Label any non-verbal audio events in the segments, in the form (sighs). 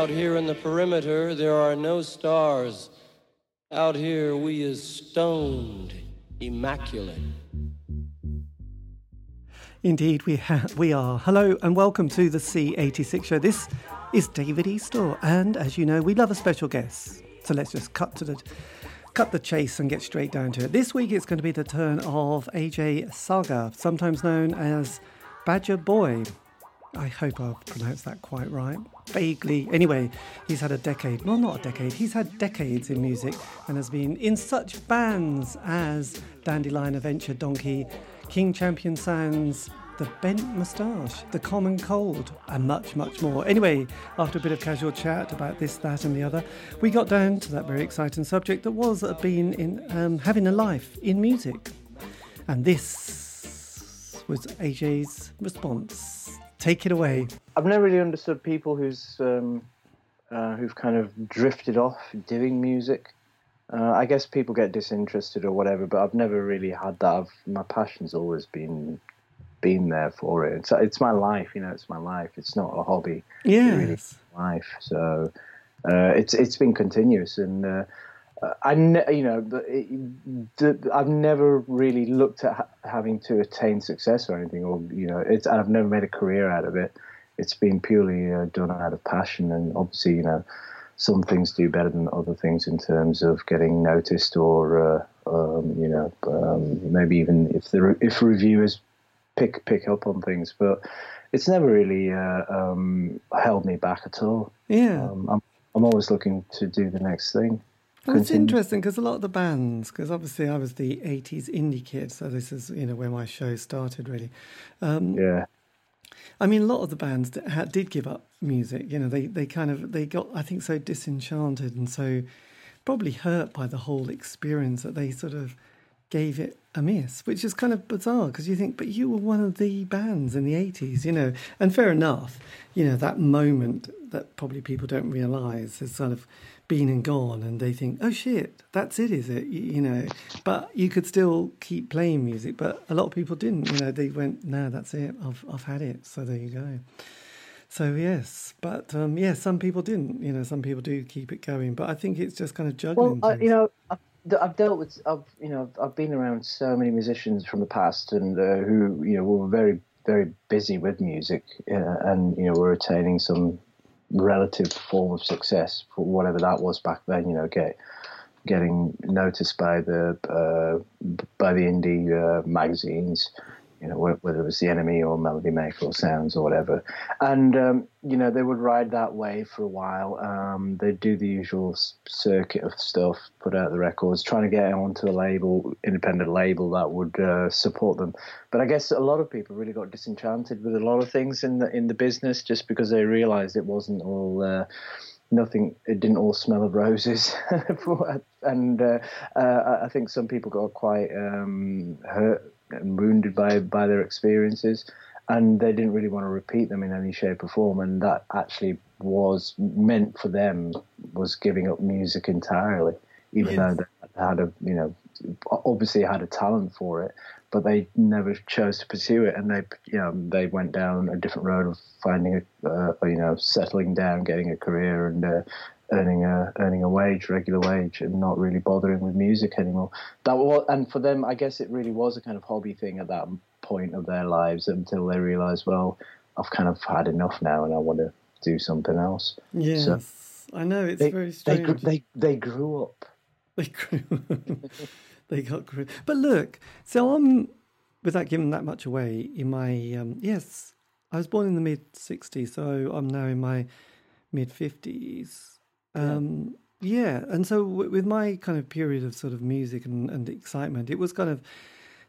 Out here in the perimeter, there are no stars. Out here, we is stoned, immaculate. Indeed, we ha- we are. Hello and welcome to the C86 show. This is David Eastaugh, and as you know, we love a special guest. So let's just cut to the cut the chase and get straight down to it. This week, it's going to be the turn of AJ Saga, sometimes known as Badger Boy. I hope I've pronounced that quite right. Vaguely. Anyway, he's had a decade, well, not a decade, he's had decades in music and has been in such bands as Dandelion Adventure Donkey, King Champion Sounds, The Bent Moustache, The Common Cold, and much, much more. Anyway, after a bit of casual chat about this, that, and the other, we got down to that very exciting subject that was uh, being in um, having a life in music. And this was AJ's response. Take it away. I've never really understood people who's um, uh, who've kind of drifted off doing music. Uh, I guess people get disinterested or whatever, but I've never really had that. I've, my passion's always been been there for it. It's, it's my life, you know. It's my life. It's not a hobby. It really life. So uh, it's it's been continuous, and uh, I ne- you know it, the, I've never really looked at ha- having to attain success or anything, or you know, it's I've never made a career out of it. It's been purely uh, done out of passion, and obviously, you know, some things do better than other things in terms of getting noticed, or uh, um, you know, um, maybe even if the re- if reviewers pick pick up on things, but it's never really uh, um, held me back at all. Yeah. Um, I'm I'm always looking to do the next thing. Continue. interesting because a lot of the bands, because obviously I was the 80s indie kid, so this is, you know, where my show started really. Um, Yeah. I mean, a lot of the bands that did give up music. You know, they, they kind of, they got, I think, so disenchanted and so probably hurt by the whole experience that they sort of gave it a miss, which is kind of bizarre because you think, but you were one of the bands in the 80s, you know, and fair enough, you know, that moment that probably people don't realise is sort of been and gone and they think, oh shit, that's it, is it? You, you know, but you could still keep playing music, but a lot of people didn't, you know, they went, no, that's it, I've, I've had it, so there you go. So yes, but um, yeah, some people didn't. You know, some people do keep it going, but I think it's just kind of juggling. Well, I, you know, I've, I've dealt with, I've you know, I've been around so many musicians from the past, and uh, who you know were very, very busy with music, uh, and you know were attaining some relative form of success for whatever that was back then. You know, get getting noticed by the uh, by the indie uh, magazines. You know, whether it was the NME or Melody Maker or Sounds or whatever, and um, you know they would ride that wave for a while. Um, they'd do the usual circuit of stuff, put out the records, trying to get onto a label, independent label that would uh, support them. But I guess a lot of people really got disenchanted with a lot of things in the in the business just because they realised it wasn't all. Uh, nothing it didn't all smell of roses (laughs) and uh, uh, i think some people got quite um, hurt and wounded by by their experiences and they didn't really want to repeat them in any shape or form and that actually was meant for them was giving up music entirely even Yes. though they had a you know obviously had a talent for it but they never chose to pursue it, and they, you know, they went down a different road of finding a, uh, you know, settling down, getting a career, and uh, earning a earning a wage, regular wage, and not really bothering with music anymore. That was, and for them, I guess it really was a kind of hobby thing at that point of their lives until they realised, well, I've kind of had enough now, and I want to do something else. yes, so- I know it's They very strange. gr- they they grew up. They grew. (laughs) they got grew. But look, so I'm without giving that much away. In my um, yes, I was born in the mid '60s, so I'm now in my mid 50s. Um, yeah. and so w- with my kind of period of sort of music and, and excitement, it was kind of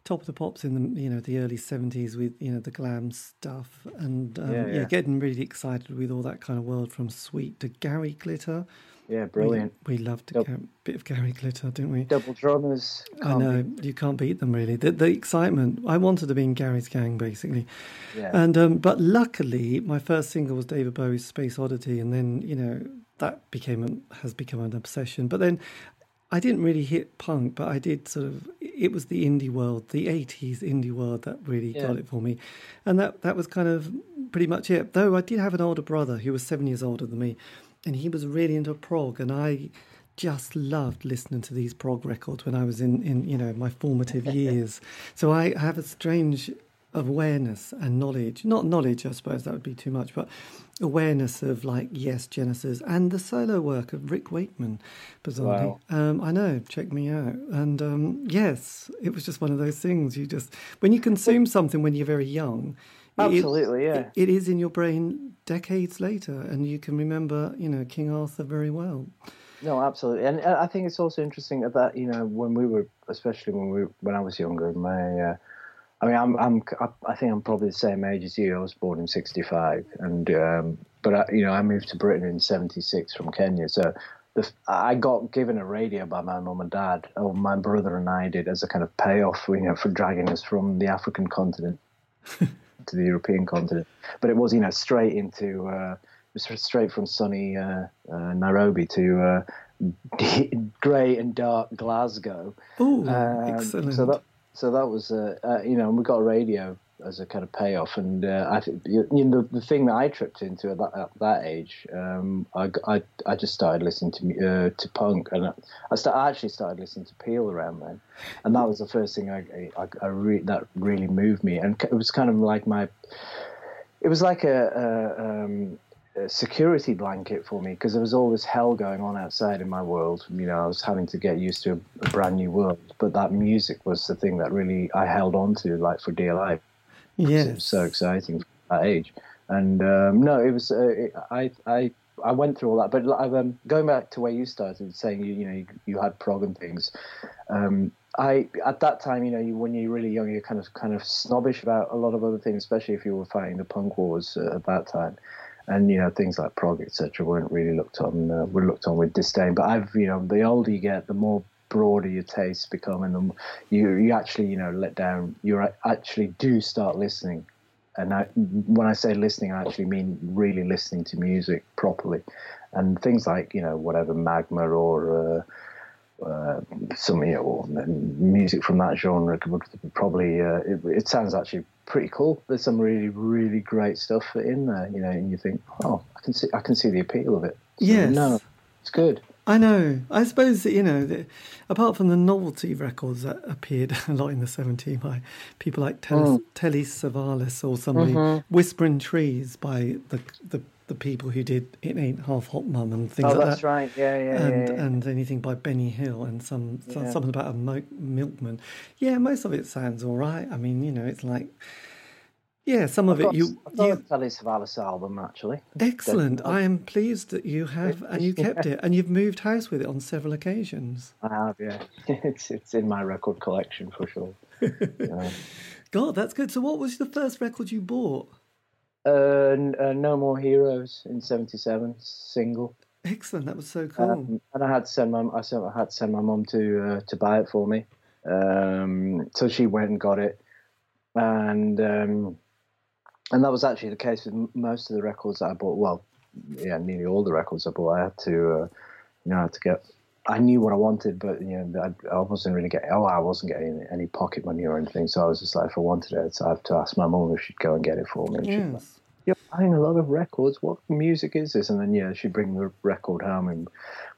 top of the pops in the you know the early 70s with you know the glam stuff and um, Yeah, yeah, yeah. getting really excited with all that kind of world from Sweet to Gary Glitter. Yeah, brilliant. We, loved a. Bit of Gary Glitter, didn't we? Double drummers. I know you can't beat them really. The, the excitement. I wanted to be in Gary's gang basically, Yeah. and um, but luckily my first single was David Bowie's Space Oddity, and then you know that became an, has become an obsession. But then I didn't really hit punk, but I did sort of. It was the indie world, the '80s indie world that really Yeah. got it for me, and that that was kind of pretty much it. Though I did have an older brother who was seven years older than me, and he was really into prog, and I just loved listening to these prog records when I was in, in you know my formative (laughs) years. So I have a strange awareness and knowledge not knowledge i suppose that would be too much but awareness of like yes genesis and the solo work of rick wakeman bizarrely. Wow. um, i know check me out. And um, yes it was just one of those things you just when you consume something when you're very young absolutely it, yeah. it, it is in your brain decades later and you can remember you know king arthur very well. No, absolutely, and I think it's also interesting that you know when we were, especially when we when I was younger, my, uh, I mean, I'm, I'm I think I'm probably the same age as you. I was born in '65, and um, but I, you know I moved to Britain in '76 from Kenya, so the, I got given a radio by my mum and dad, or my brother and I did, as a kind of payoff, you know, for dragging us from the African continent (laughs) to the European continent. But it was, you know, straight into. Uh, straight from sunny uh, uh, Nairobi to uh, (laughs) grey and dark Glasgow. Oh, um, excellent! So that so that was uh, uh, you know, and we got a radio as a kind of payoff, and uh, I think you know the, the thing that I tripped into at that, at that age, um, I, I, I just started listening to to punk, and I, I, I actually started listening to Peel around then, and that was the first thing I I, I re- that really moved me, and it was kind of like my it was like a, a um, security blanket for me because there was all this hell going on outside in my world. You know, I was having to get used to a, a, brand new world, but that music was the thing that really I held on to, like for dear life. Yeah, it was so exciting at that age. And um, no, it was uh, it, I I I went through all that. But um, going back to where you started, saying you you know you, you had prog and things. Um, I at that time, you know, you, when you're really young, you're kind of kind of snobbish about a lot of other things, especially if you were fighting the punk wars uh, at that time and you know things like prog etc weren't really looked on uh, were looked on with disdain. But i've you know the older you get the more broader your tastes become and the you you actually you know let down. You actually do start listening. And I, when I say listening, I actually mean really listening to music properly, and things like you know whatever Magma or uh, uh, some you know music from that genre would probably uh, it, it, sounds actually pretty cool. There's some really really great stuff in there, you know, and you think, oh, I can see I can see the appeal of it. So, yes, no, it's good. I know. I suppose you know, the, apart from the novelty records that appeared (laughs) a lot in the '70s by people like Telly, mm. Telly Savalas or somebody, mm-hmm. "Whispering Trees" by the the the people who did "It Ain't Half Hot Mum" and things oh, like that's that. right. Yeah, yeah, and, yeah, yeah. And anything by Benny Hill and some, some yeah. something about a milkman. Yeah, most of it sounds all right. I mean, you know, it's like. Yeah, some of it you. I you Telly Savalas album actually. Excellent. I am pleased that you have (laughs) and you kept it and you've moved house with it on several occasions. I have, yeah. (laughs) it's it's in my record collection for sure. (laughs) yeah. God, that's good. So, what was the first record you bought? Uh, uh, no More Heroes in '77 single. Excellent. That was so cool. Um, and I had to send my I, sent, I had to send my mum to uh, to buy it for me. Um, so she went and got it, and um, and that was actually the case with most of the records that I bought. Well, yeah, nearly all the records I bought. I had to, uh, you know, I had to get. I knew what I wanted, but you know, I, I wasn't really getting. Oh, I wasn't getting any pocket money or anything. So I was just like, if I wanted it, so I have to ask my mum if she'd go and get it for me. And yes. Like, You're buying a lot of records. What music is this? And then yeah, she'd bring the record home, and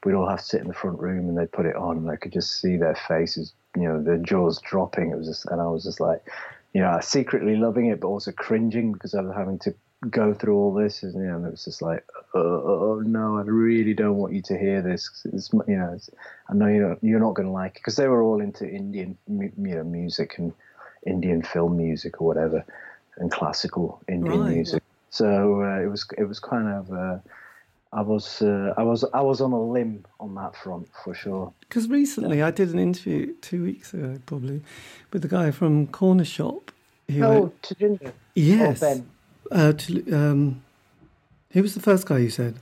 we'd all have to sit in the front room, and they'd put it on, and I could just see their faces, you know, their jaws dropping. It was just, and I was just like, you know, secretly loving it, but also cringing because I was having to go through all this, and you know, it was just like, oh, oh no, I really don't want you to hear this. It's, you know, it's, I know you're not, you're not going to like it because they were all into Indian, you know, music and Indian film music or whatever, and classical Indian right. music. So uh, it was it was kind of. Uh, I was uh, I was I was on a limb on that front for sure. Because recently I did an interview two weeks ago, probably, with the guy from Cornershop. Oh, Tjinder. Yes. Or ben. Uh, to, um, who was the first guy you said?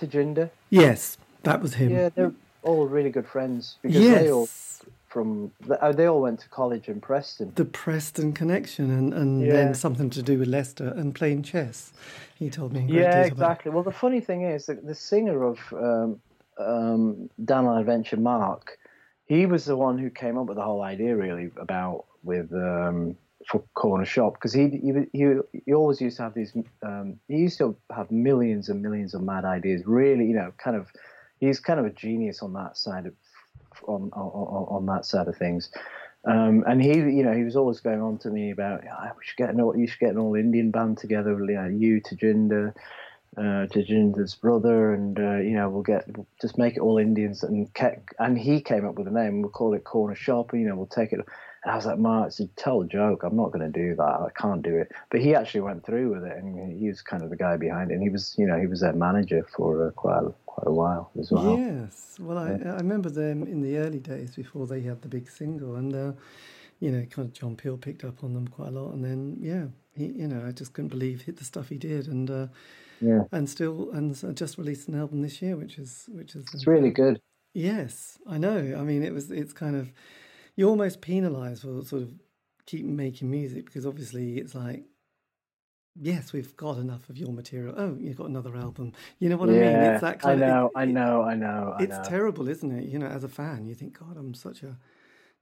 Tjinder. Yes, that was him. Yeah, they're all really good friends because yes. they all from uh, they all went to college in Preston. The Preston connection, and, and yeah. then something to do with Leicester and playing chess. He told me. yeah, exactly. Well, the funny thing is that the singer of um, um, Dandelion Adventure, Mark, he was the one who came up with the whole idea, really, about with um, for Cornershop because he, he he he always used to have these. Um, he used to have millions and millions of mad ideas. Really, you know, kind of. He's kind of a genius on that side of on on, on that side of things. Um, and he, you know, he was always going on to me about, yeah, we should get an all, you should get an all Indian band together, you, know, you Tjinder, uh, brother, and uh, you know, we'll get we'll just make it all Indians. And and he came up with a name. We'll call it Corner Shop. And, you know, we'll take it. And I was like, Mark, it's a total joke. I'm not going to do that. I can't do it. But he actually went through with it, and he was kind of the guy behind it. And he was, you know, he was their manager for uh, quite a, quite a while as well. Yes. Well, I, I remember them in the early days before they had the big single, and uh, you know, kind of John Peel picked up on them quite a lot, and then yeah, he, you know, I just couldn't believe the stuff he did, and uh, yeah, and still, and just released an album this year, which is which is it's really good. Yes, I know. I mean, it was it's kind of you're almost penalised for sort of keep making music because obviously it's like yes, we've got enough of your material. Oh, you've got another album. You know what yeah, I mean? It's that kind I know, of. It, I know, I know, I it's know. terrible, isn't it? You know, as a fan, you think, God, I'm such a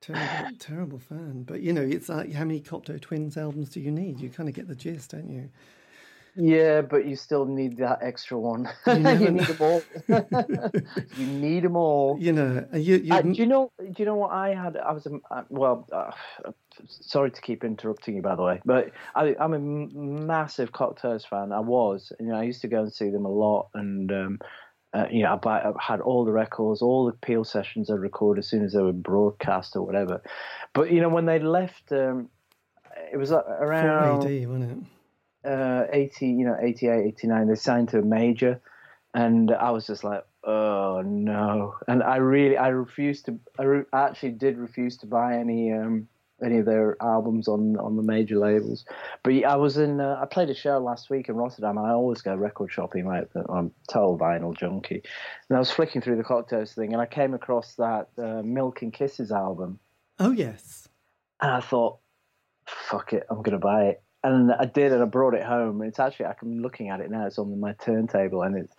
terrible, (sighs) terrible fan. But you know, it's like how many Cocteau Twins albums do you need? You kind of get the gist, don't you? Yeah, but you still need that extra one. (laughs) You, (laughs) you need them all. you need them all. You know, you, you... Uh, do you know? Do you know what I had? I was uh, well. Uh, sorry to keep interrupting you, by the way, but I, am a massive Cocteaus fan. I was. You know, I used to go and see them a lot, and um, uh, you know, I, buy, I, had all the records, all the Peel sessions I record as soon as they were broadcast or whatever. But you know, when they left, um, it was around 4 AD, wasn't it? Uh, 80, you know, 88, 89, they signed to a major. And I was just like, oh no. And I really, I refused to, I re- actually did refuse to buy any, um, any of their albums on on the major labels. But I was in, uh, I played a show last week in Rotterdam. I always go record shopping, like I'm a total vinyl junkie. And I was flicking through the Cocteaus thing, and I came across that uh, Milk and Kisses album. Oh yes. And I thought, fuck it, I'm gonna buy it and I did, and I brought it home. And it's actually, I'm looking at it now. It's on my turntable, and it's,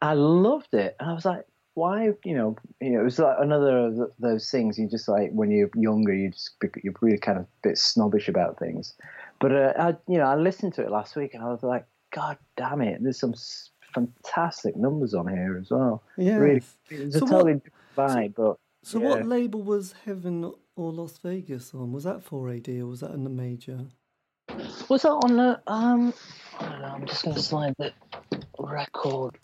I loved it. And I was like, why, you know, you know, it was like another of those things. You just like when you're younger, you just you're really kind of a bit snobbish about things. But uh, I, you know, I listened to it last week, and I was like, God damn it! There's some fantastic numbers on here as well. Yeah, really, it's so a totally what, vibe. So, but so, yeah. what label was Heaven or Las Vegas on? Was that 4AD or was that in the major? Was that on the? Um, I don't know. I'm just going to slide the record,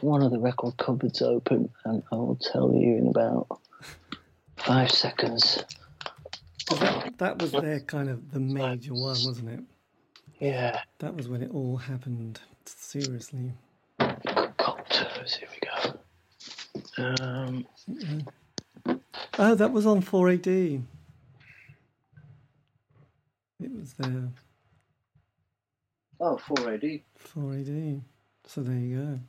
one of the record cupboards open, and I will tell you in about five seconds. That, that was their kind of the major one, wasn't it? Yeah. That was when it all happened. Seriously. Cocteaus, here we go. Um, oh, that was on 4AD. It was there. Oh, 4AD. 4AD. So there you go.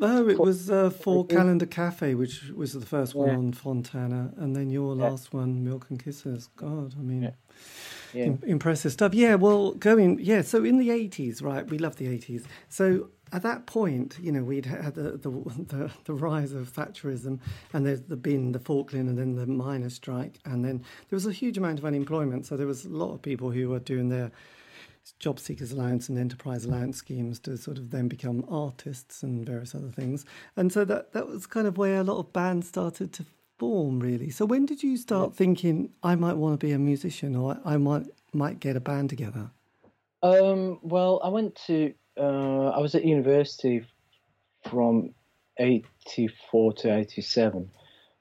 Oh, it was uh, Four Calendar Cafe, which was the first one yeah. on Fontana, and then your last one, Milk and Kisses. God, I mean, yeah. Im- impressive stuff. Yeah, well, going, yeah, so in the 80s, right, we love the 80s. So at that point, you know, we'd had the the, the, the rise of Thatcherism, and there's been the Falkland, and then the miners' strike, and then there was a huge amount of unemployment. So there was a lot of people who were doing their job seekers allowance and enterprise allowance schemes to sort of then become artists and various other things. And so that that was kind of where a lot of bands started to form, really. So when did you start thinking I might want to be a musician, or I might might get a band together? Um, well, I went to uh, I was at university from 84 to 87.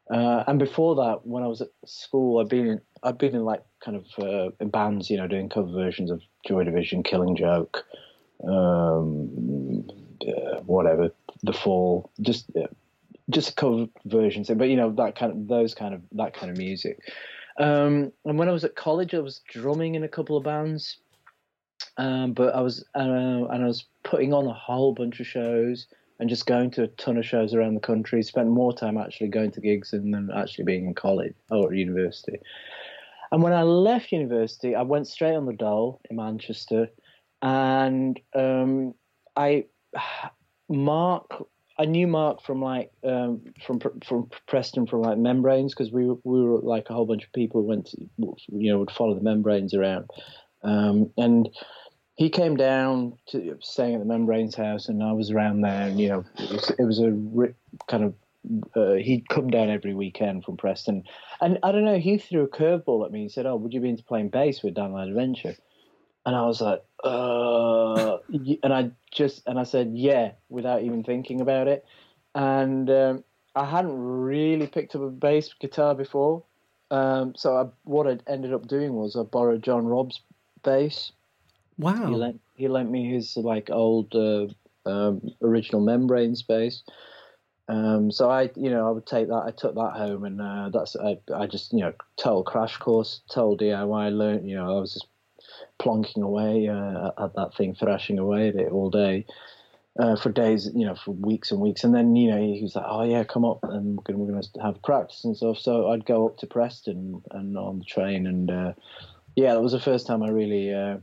Uh, and before that, when I was at school, I'd been in, I'd been in like kind of uh, bands, you know, doing cover versions of Joy Division, Killing Joke, um, uh, whatever, The Fall, just just cover versions. But you know that kind of those kind of that kind of music. Um, and when I was at college, I was drumming in a couple of bands. Um, but I was uh, and I was putting on a whole bunch of shows and just going to a ton of shows around the country. Spent more time actually going to gigs than, actually being in college or university. And when I left university, I went straight on the dole in Manchester, and um, I Mark I knew Mark from like um, from from Preston from like Membranes because we were, we were like a whole bunch of people who went to, you know would follow the Membranes around, um, and he came down to staying at the Membranes house, and I was around there, and you know it was, it was a kind of uh, he'd come down every weekend from Preston, and I don't know he threw a curveball at me. He said, "Oh, would you be into playing bass with Dandelion Adventure?" And I was like, uh, and I just, and I said, yeah, without even thinking about it. And um, I hadn't really picked up a bass guitar before. Um, so I, what I ended up doing was I borrowed John Robb's bass. Wow. He lent, he lent me his like old uh, um, original Membrane bass. Um, so I, you know, I would take that. I took that home, and uh, that's I, I just, you know, total crash course, total DIY. I learned, you know, I was just plonking away uh, at that thing, thrashing away at it all day. Uh, for days, you know, for weeks and weeks, and then you know he was like, "Oh yeah, come up, and we're gonna, we're gonna have practice and stuff." So I'd go up to Preston and on the train, and uh, yeah, that was the first time I really uh,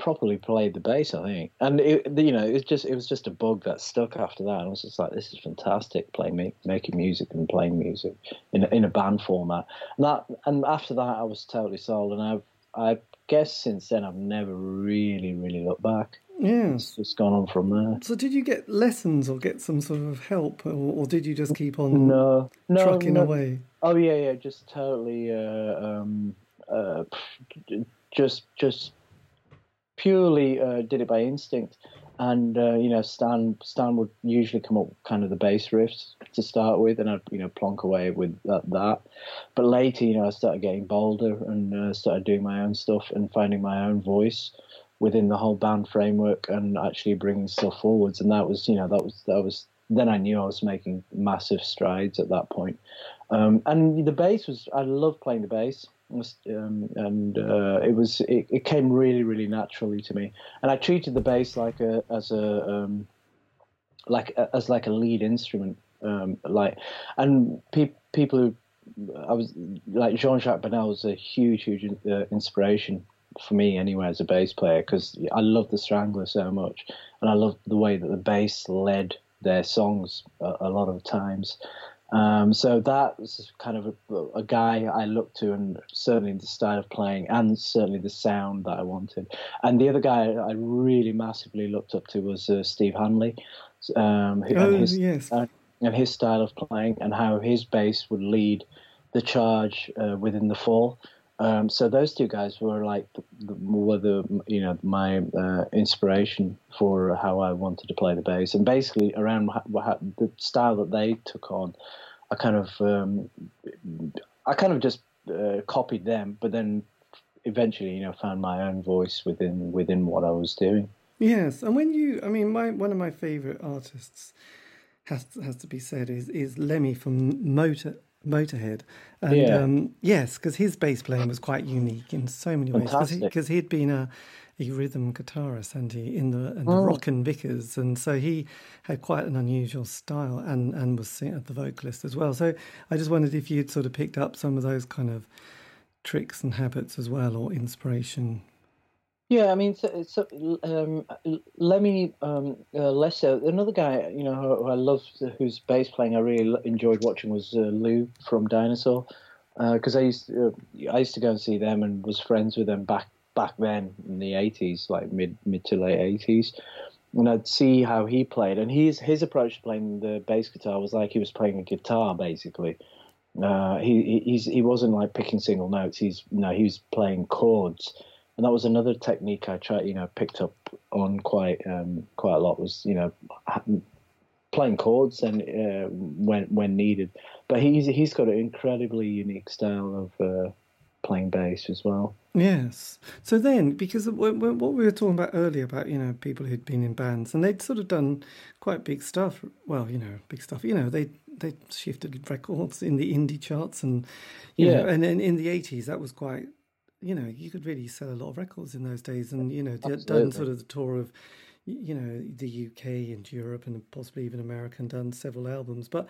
properly played the bass, I think. And it, you know, it was just it was just a bug that stuck after that. I was just like, "This is fantastic, playing making music and playing music in a, in a band format." And that, and after that, I was totally sold, and I've I've guess since then I've never really, really looked back. Yeah, it's just gone on from there. So, did you get lessons or get some sort of help, or, or did you just keep on no, no, trucking no. away? Oh yeah, yeah, just totally, uh, um, uh, just, just purely uh, did it by instinct and uh, you know Stan Stan would usually come up with kind of the bass riffs to start with, and I'd you know plonk away with that. that. But later, you know, I started getting bolder and uh, started doing my own stuff and finding my own voice within the whole band framework and actually bringing stuff forwards. And that was you know that was that was then I knew I was making massive strides at that point. Um, and the bass was I loved playing the bass. Um, and uh, it was it, it, came really really naturally to me. And i treated the bass like a as a um, like as like a lead instrument um, like and pe- people who i was like jean-jacques burnel was a huge huge uh, inspiration for me anyway as a bass player because i love the strangler so much and i love the way that the bass led their songs a, a lot of times um, so that was kind of a, a, guy I looked to, and certainly the style of playing, and certainly the sound that I wanted. And the other guy I really massively looked up to was uh, Steve Hanley, um, who, oh, and his, yes. uh, and his style of playing, and how his bass would lead the charge uh, within the fall. Um, so those two guys were like were the you know my uh, inspiration for how I wanted to play the bass, and basically around how, the style that they took on, I kind of um, I kind of just uh, copied them, but then eventually you know found my own voice within within what I was doing. Yes, and when you, I mean, my one of my favorite artists has has to be said is is Lemmy from Motor Motorhead. And yeah. um, yes, because his bass playing was quite unique in so many ways. Because he, had been a, a, rhythm guitarist, and he in the, in the oh. Rockin' Vickers, and so he had quite an unusual style, and and was at the vocalist as well. So I just wondered if you'd sort of picked up some of those kind of tricks and habits as well, or inspiration yeah, I mean, so, so um, Lemmy um, uh, another guy, you know, who, I love, whose bass playing I really enjoyed watching was uh, Lou from Dinosaur, because uh, I used to, uh, I used to go and see them and was friends with them back back then in the eighties, like mid mid to late eighties, and I'd see how he played, and his his approach to playing the bass guitar was like he was playing a guitar basically. Uh, he he wasn't like picking single notes. He's no, he was playing chords and that was another technique I tried, you know, picked up on quite um, quite a lot. Was you know playing chords and uh, when when needed. But he's he's got an incredibly unique style of uh, playing bass as well. Yes. So then, because what we were talking about earlier about you know people who'd been in bands and they'd sort of done quite big stuff. Well, you know, big stuff. You know, they they shifted records in the indie charts and you yeah. know, and, and in the eighties that was quite you know, you could really sell a lot of records in those days, and you know, Absolutely. done sort of the tour of, you know, the UK and Europe and possibly even America, and done several albums. But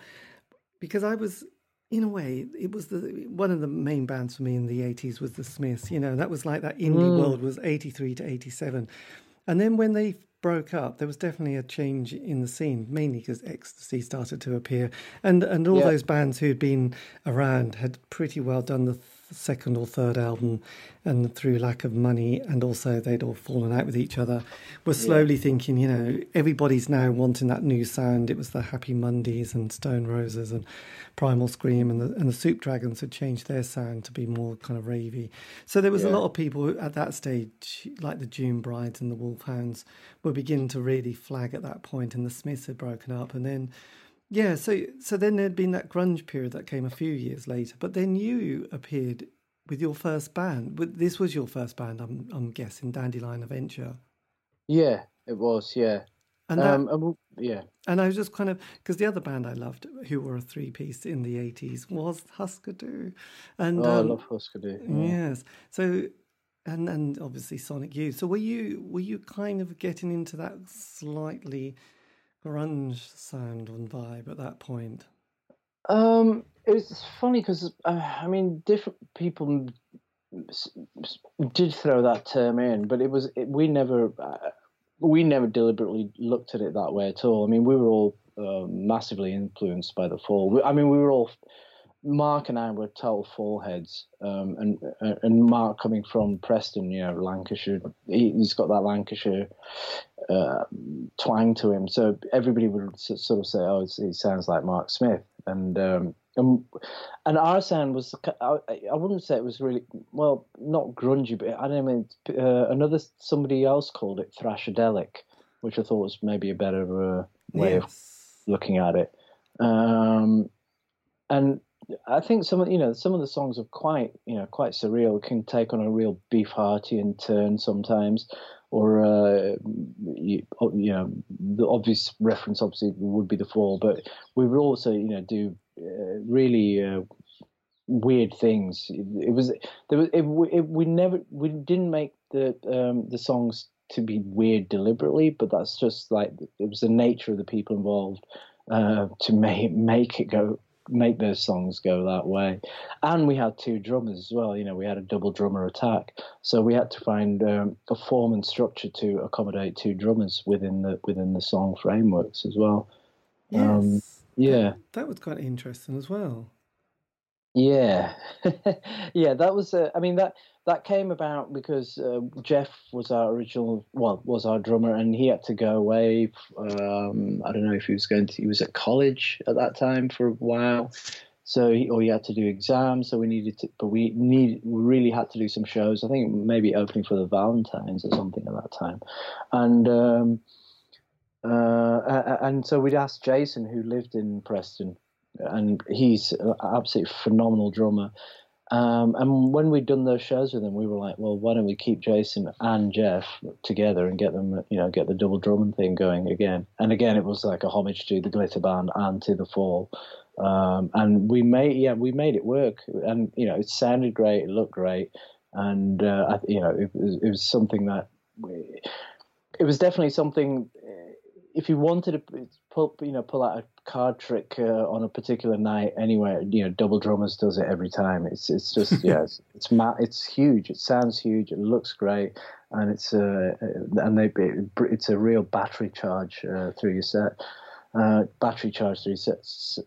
because I was, in a way, it was the one of the main bands for me in the '80s was the Smiths. You know, that was like that indie mm. world was '83 to '87, and then when they broke up, there was definitely a change in the scene, mainly because ecstasy started to appear, and and all Yeah. those bands who'd been around had pretty well done the th- second or third album, and through lack of money, and also they'd all fallen out with each other, were slowly thinking, you know, everybody's now wanting that new sound. It was the Happy Mondays and Stone Roses and Primal Scream, and the and the Soup Dragons had changed their sound to be more kind of ravey. So there was a lot of people who, at that stage, like the June Brides and the Wolfhounds, were beginning to really flag at that point, and the Smiths had broken up, and then. Yeah, so so then there'd been that grunge period that came a few years later, but then you appeared with your first band. This was your first band, I'm I'm guessing, Dandelion Adventure, Yeah, it was. Yeah. and that, Um. yeah. and I was just kind of because the other band I loved, who were a three piece in the eighties, was Husker Du, and Oh, I um, love Husker Du. Yeah. Yes. So, and and obviously Sonic Youth. So were you were you kind of getting into that slightly grunge sound and vibe at that point? Um, it was funny because uh, I mean, different people did throw that term in, but it was it, we never uh, we never deliberately looked at it that way at all. I mean, we were all uh, massively influenced by the Fall. I mean, we were all Mark and I were total Fall heads, um, and uh, and Mark coming from Preston, you know, Lancashire, he, he's got that Lancashire uh, twang to him. So everybody would sort of say, "Oh, it's, he sounds like Mark Smith," and um, and, and our sound was I, I wouldn't say it was really well not grungy, but I don't mean uh, another somebody else called it thrashadelic, which I thought was maybe a better uh, way of looking at it. Um, and I think some of you know some of the songs are quite you know quite surreal. Can take on a real Beefheartian turn sometimes, or uh, you, you know the obvious reference obviously would be the Fall, but we would also you know do uh, really. Uh, weird things it, it was there was it, it, we never we didn't make the um the songs to be weird deliberately but that's just like it was the nature of the people involved uh, to make make it go make those songs go that way and we had two drummers as well you know we had a double drummer attack so we had to find um, a form and structure to accommodate two drummers within the within the song frameworks as well Yes. um, yeah That, that was quite interesting as well. Yeah, (laughs) yeah, that was. Uh, I mean that that came about because uh, Jeff was our original, well, was our drummer, and he had to go away. Um, I don't know if he was going to. He was at college at that time for a while, so he, or he had to do exams. So we needed to, but we need we really had to do some shows. I think maybe opening for the Valentines or something at that time, and. Um, uh, and so we'd asked Jason, who lived in Preston, and he's an absolutely phenomenal drummer. Um, and when we'd done those shows with them, we were like, well, why don't we keep Jason and Jeff together and get them, you know, get the double drumming thing going again? And again, it was like a homage to the Glitter Band and to the Fall. Um, and we made, yeah, we made it work. And you know, it sounded great, it looked great, and uh, you know, it was, it was something that we, it was definitely something. If you wanted to pull, you know, pull out a card trick uh, on a particular night anywhere, you know, Double Drummers does it every time. It's it's just (laughs) yeah, it's it's, ma- it's huge. It sounds huge. It looks great, and it's uh, and they it, it's a real battery charge uh, through your set. Uh, battery charge through sets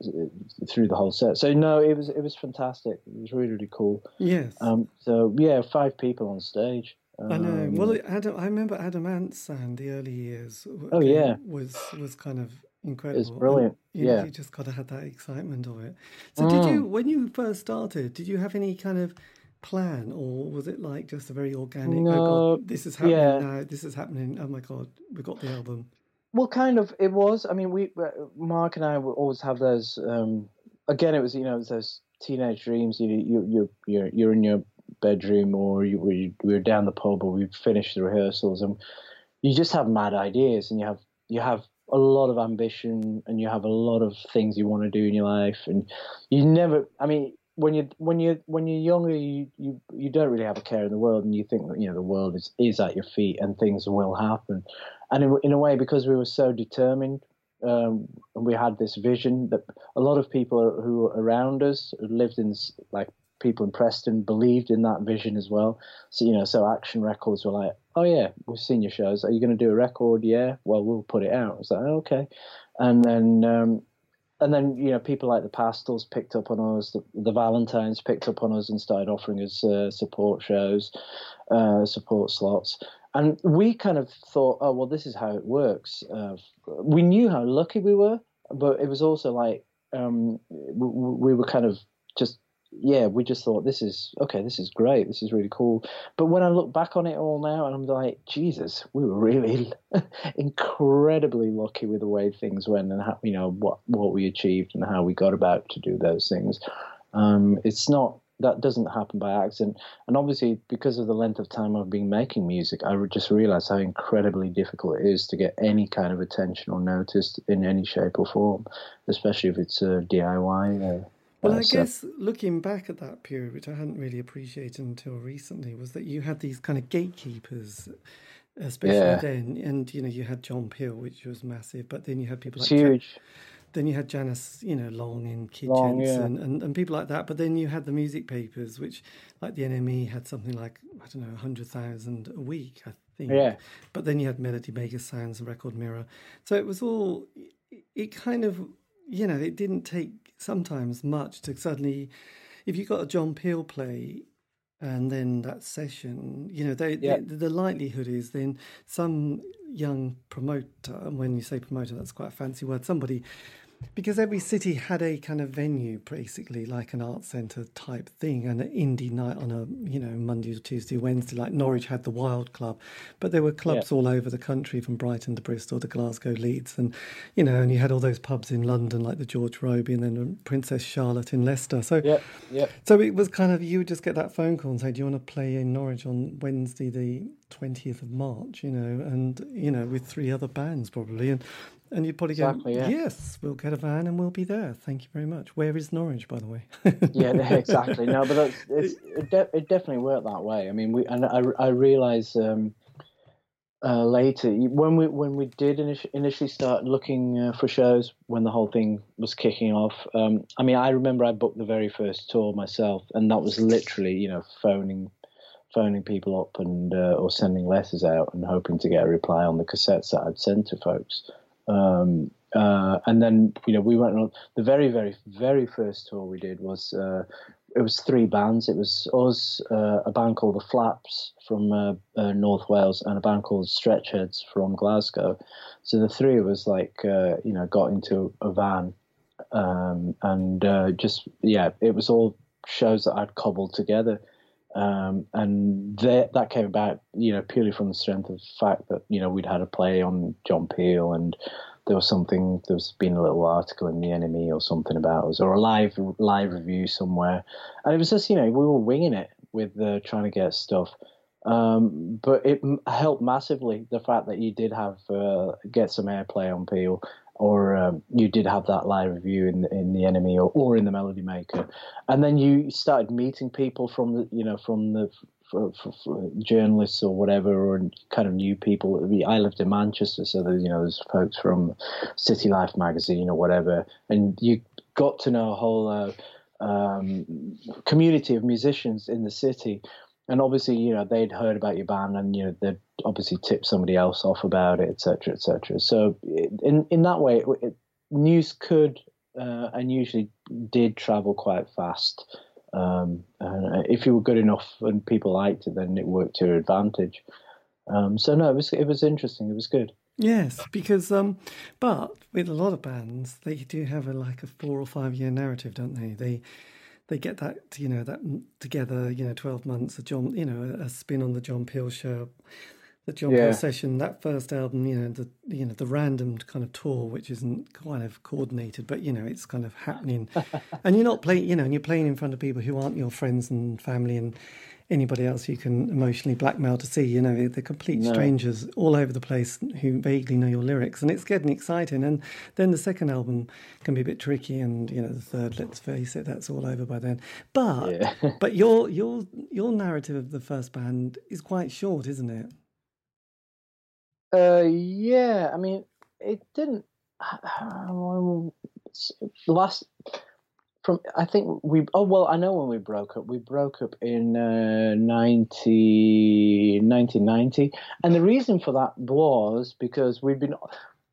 through the whole set. So no, it was it was fantastic. It was really really cool. Yes. Um, so yeah, five people on stage. I know. Um, Well, Adam, I remember Adam Ant's sound the early years. Oh, yeah. was was kind of incredible. and, brilliant, you know, yeah. you just got to have that excitement of it. So, did Mm. you when you first started? Did you have any kind of plan, or was it like just a very organic? oh No, God, this is happening yeah. now. This is happening. Oh my God, we got the album. Well, kind of. It was. I mean, we uh, Mark and I would always have those. Um, again, it was you know it was those teenage dreams. You you you're you're, you're in your bedroom or you we we were down the pub or we've finished the rehearsals and you just have mad ideas and you have you have a lot of ambition and you have a lot of things you want to do in your life and you never. I mean. When you when you when you're younger, you, you you don't really have a care in the world, and you think that you know the world is, is at your feet and things will happen. And in, in a way, because we were so determined, um, and we had this vision that a lot of people who were around us lived in like people in Preston believed in that vision as well. So you know, so Action Records were like, "Oh yeah, we've seen your shows. Are you going to do a record? Yeah, well we'll put it out." I was like, oh, "Okay," and then um, and then you know people like the Pastels picked up on us, the, the Valentines picked up on us and started offering us uh, support shows, uh, support slots, and we kind of thought, oh well, this is how it works. Uh, we knew how lucky we were, but it was also like um, we, we were kind of just yeah, we just thought this is okay. This is great. This is really cool. But when I look back on it all now, and I'm like, Jesus, we were really (laughs) incredibly lucky with the way things went, and how, you know what what we achieved and how we got about to do those things. Um, it's not that doesn't happen by accident. And obviously, because of the length of time I've been making music, I just realized how incredibly difficult it is to get any kind of attention or noticed in any shape or form, especially if it's a DIY. Uh, well, I uh, guess looking back at that period, which I hadn't really appreciated until recently, was that you had these kind of gatekeepers, uh, especially yeah. then. And you know, you had John Peel, which was massive, but then you had people like huge. then you had Janice, you know, Long and Kid Long, Jensen yeah. and, and people like that. But then you had the music papers, which, like the NME, had something like I don't know, hundred thousand a week, I think. Yeah. But then you had Melody Maker Sounds and Record Mirror, so it was all. It kind of, you know, it didn't take sometimes much to suddenly, if you got a John Peel play and then that session, you know, they, yeah. they, the likelihood is then some young promoter, and when you say promoter, that's quite a fancy word, somebody because every city had a kind of venue, basically like an art centre type thing, and an indie night on a you know Monday or Tuesday, Wednesday. Like Norwich had the Wild Club, but there were clubs yeah. all over the country, from Brighton to Bristol to Glasgow, Leeds, and you know, and you had all those pubs in London, like the George Robey, and then Princess Charlotte in Leicester. So yeah, yeah. So it was kind of you would just get that phone call and say, "Do you want to play in Norwich on Wednesday, the 20th of March?" You know, and you know, with three other bands probably, and and you'd probably exactly, go, yeah. yes, we'll get a van and we'll be there. Thank you very much. Where is Norwich, by the way? yeah, (laughs) exactly. No, but that's, it's, it, de- it definitely worked that way. I mean, we and I, I realized um, uh, later when we when we did init- initially start looking uh, for shows when the whole thing was kicking off. Um, I mean, I remember I booked the very first tour myself, and that was literally, you know, phoning phoning people up and uh, or sending letters out and hoping to get a reply on the cassettes that I'd sent to folks. Um, uh, and then you know we went on the very very very first tour we did was uh, it was three bands. It was us, uh, a band called the Flaps from uh, uh, North Wales, and a band called Stretchheads from Glasgow. So the three us like uh, you know got into a van um, and just yeah, it was all shows that I'd cobbled together. Um, and that came about, you know, purely from the strength of the fact that you know we'd had a play on John Peel, and there was something. There's been a little article in the NME or something about us, or a live live review somewhere, and it was just you know we were winging it with uh, trying to get stuff. Um, but it helped massively the fact that you did have uh, get some airplay on Peel or um, you did have that live review in in the NME or, or in the Melody Maker, and then you started meeting people from the you know from the for, for, for journalists or whatever, or kind of new people. I lived in Manchester, so there's you know there's folks from City Life magazine or whatever, and you got to know a whole uh, um, community of musicians in the city and obviously, you know, they'd heard about your band, and you know, they'd obviously tipped somebody else off about it, etc., etc. So, in in that way, it, news could uh, and usually did travel quite fast. Um, and if you were good enough and people liked it, then it worked to your advantage. Um, so no, it was it was interesting. It was good. Yes, because um, but with a lot of bands, they do have a like a four or five year narrative, don't they? They they get that you know that together you know 12 months a john you know a spin on the john peel show the john yeah. session that first album you know the you know the random kind of tour which isn't kind of coordinated but you know it's kind of happening (laughs) and you're not playing you know and you're playing in front of people who aren't your friends and family and anybody else you can emotionally blackmail to see. You know, they're complete no. strangers all over the place who vaguely know your lyrics, and it's getting exciting. And then the second album can be a bit tricky, and you know, the third, let's face it, that's all over by then. But yeah. (laughs) but your your your narrative of the first band is quite short, isn't it? Uh, yeah. I mean, it didn't. (sighs) the last from I think we oh well I know when we broke up we broke up in uh, 90, 1990 and the reason for that was because we'd been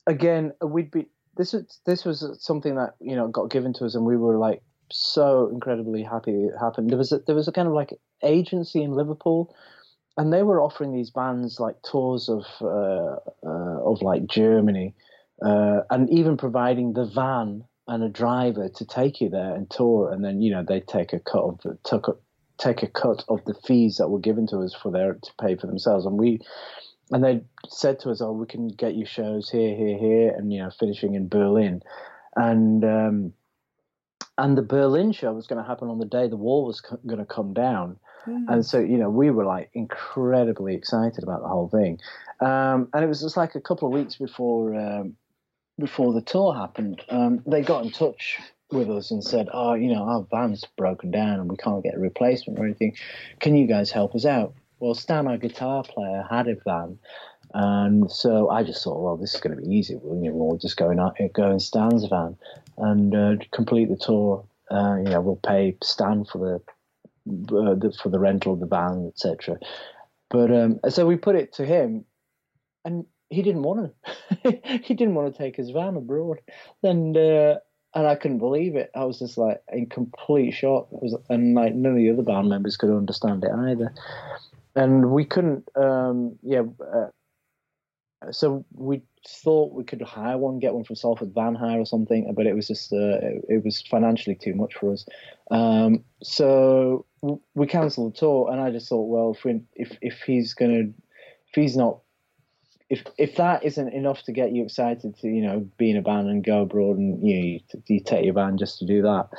again we'd be this was this was something that you know got given to us and we were like so incredibly happy it happened there was a, there was a kind of like agency in Liverpool and they were offering these bands like tours of uh, uh, of like Germany uh, and even providing the van and a driver to take you there and tour, and then you know they take a cut of the took a, take a cut of the fees that were given to us for their to pay for themselves, and we and they said to us, "Oh, we can get you shows here, here, here," and you know, finishing in Berlin, and um, and the Berlin show was going to happen on the day the wall was co- going to come down, mm. and so you know we were like incredibly excited about the whole thing, um, and it was just like a couple of weeks before um, before the tour happened, um, they got in touch with us and said, "Oh, you know, our van's broken down and we can't get a replacement or anything. Can you guys help us out?" Well, Stan, our guitar player, had a van, and so I just thought, "Well, this is going to be easy. We'll, you know, we'll just go in, go in Stan's van and uh, complete the tour. Uh, you know, we'll pay Stan for the, uh, for the rental of the van, etc." But um, so we put it to him, and he didn't want to. (laughs) he didn't want to take his van abroad, and uh, and I couldn't believe it. I was just like in complete shock. Was, and like none of the other band members could understand it either, and we couldn't. Um, yeah, uh, so we thought we could hire one, get one from Salford Van Hire or something, but it was just uh, it, it, was financially too much for us. Um, so we cancelled the tour, and I just thought, well, if if he's gonna if he's not if if that isn't enough to get you excited to you know be in a band and go abroad and you know you, you take your band just to do that,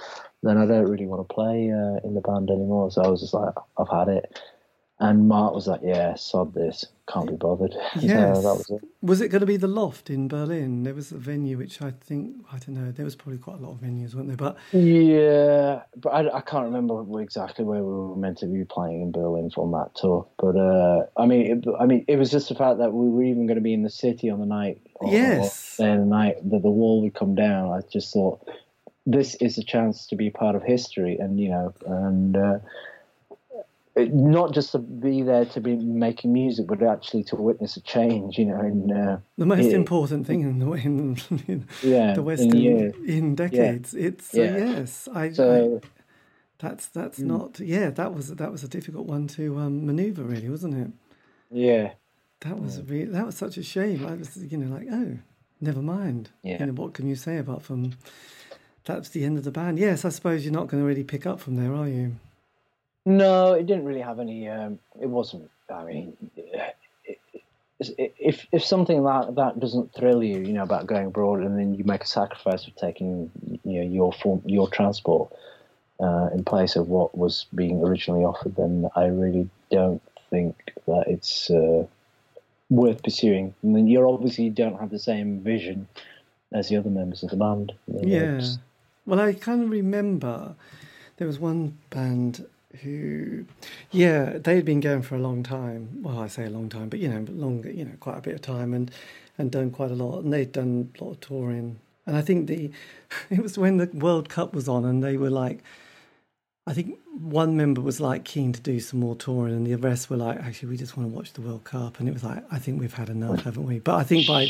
then I don't really want to play uh, in the band anymore. So I was just like, I've had it. And Mark was like, "Yeah, sod this, can't be bothered." (laughs) Yes, so that was it. Was it going to be the Loft in Berlin? There was a venue which I think I don't know. There was probably quite a lot of venues, weren't there? But yeah, but I, I can't remember exactly where we were meant to be playing in Berlin from that tour. But uh, I mean, it, I mean, it was just the fact that we were even going to be in the city on the night. Or, yes, or the night that the wall would come down. I just thought this is a chance to be part of history, and you know, and. Uh, not just to be there to be making music, but actually to witness a change. You know, in uh, the most it, important thing in the in, in yeah, the West in, in decades. Yeah. It's uh, yes, I, so, I, that's that's mm. not yeah. That was that was a difficult one to um, maneuver, really, wasn't it? Yeah, that was yeah. that was such a shame. I was you know like oh, never mind. Yeah. You know what can you say about from that's the end of the band? Yes, I suppose you're not going to really pick up from there, are you? No, it didn't really have any. Um, it wasn't. I mean, if if something that that doesn't thrill you, you know, about going abroad, and then you make a sacrifice of taking, you know, your form, your transport uh, in place of what was being originally offered, then I really don't think that it's uh, worth pursuing. I mean, you obviously don't have the same vision as the other members of the band. yeah. Well, I kind of remember there was one band who, yeah, they'd been going for a long time. Well, I say a long time, but you know, longer, you know, quite a bit of time, and and done quite a lot. And they'd done a lot of touring. And I think the (laughs) it was when the World Cup was on, and they were like, I think one member was like keen to do some more touring, and the rest were like, actually, we just want to watch the World Cup. And it was like, I think we've had enough, haven't we? But I think by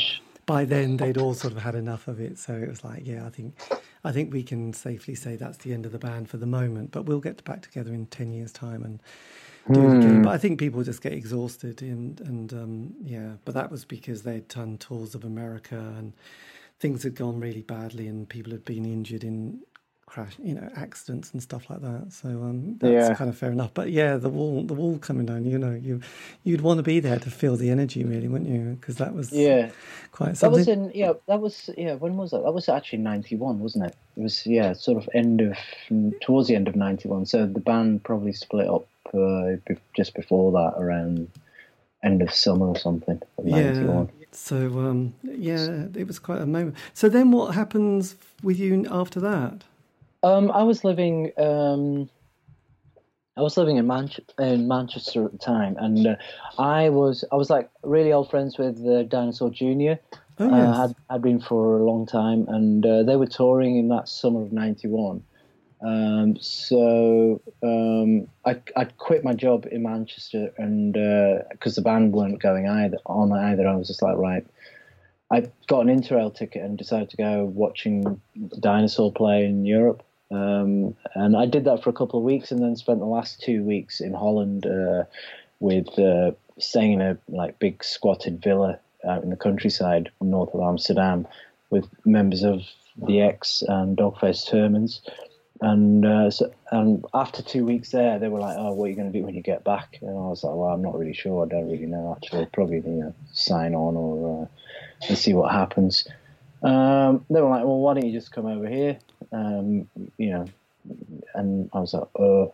by then they'd all sort of had enough of it. So it was like, yeah, I think I think we can safely say that's the end of the band for the moment. But we'll get back together in ten years' time and do mm. it again. But I think people just get exhausted and and um, yeah. But that was because they'd done tours of America and things had gone really badly and people had been injured in crash, you know, accidents and stuff like that. So um, that's yeah. kind of fair enough. But yeah, the wall, the wall coming down. You know, you you'd want to be there to feel the energy, really, wouldn't you? Because that was yeah, quite. Something. That was in yeah, that was yeah. When was that? That was actually ninety one, wasn't it? It was yeah, sort of end of towards the end of ninety one. So the band probably split up uh, just before that, around end of summer or something. Yeah. So um, yeah, it was quite a moment. So then, what happens with you after that? Um, I was living. Um, I was living in, in Manchester at the time, and uh, I was I was like really old friends with uh, Dinosaur Junior. Oh, yes. uh, had had been for a long time, and uh, they were touring in that summer of '91. Um, so um, I I quit my job in Manchester, and because uh, the band weren't going either on either, I was just like, right. I got an Interrail ticket and decided to go watching Dinosaur play in Europe. Um, and I did that for a couple of weeks, and then spent the last two weeks in Holland uh, with uh, staying in a like big squatted villa out in the countryside north of Amsterdam with members of the Ex and Dog Faced Hermans. And uh, so, and after two weeks there, they were like, "Oh, what are you going to do when you get back?" And I was like, "Well, I'm not really sure. I don't really know. Actually, probably you know, sign on or uh, and see what happens." Um, they were like, "Well, why don't you just come over here?" Um, you know, and I was like, oh,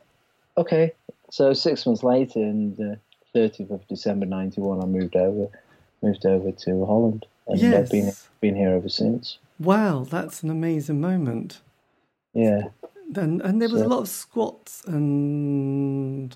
okay." So six months later, and the 30th of December '91, I moved over, moved over to Holland, and Yes. I've been been here ever since. Wow, that's an amazing moment. Yeah. And and there was a lot of squats and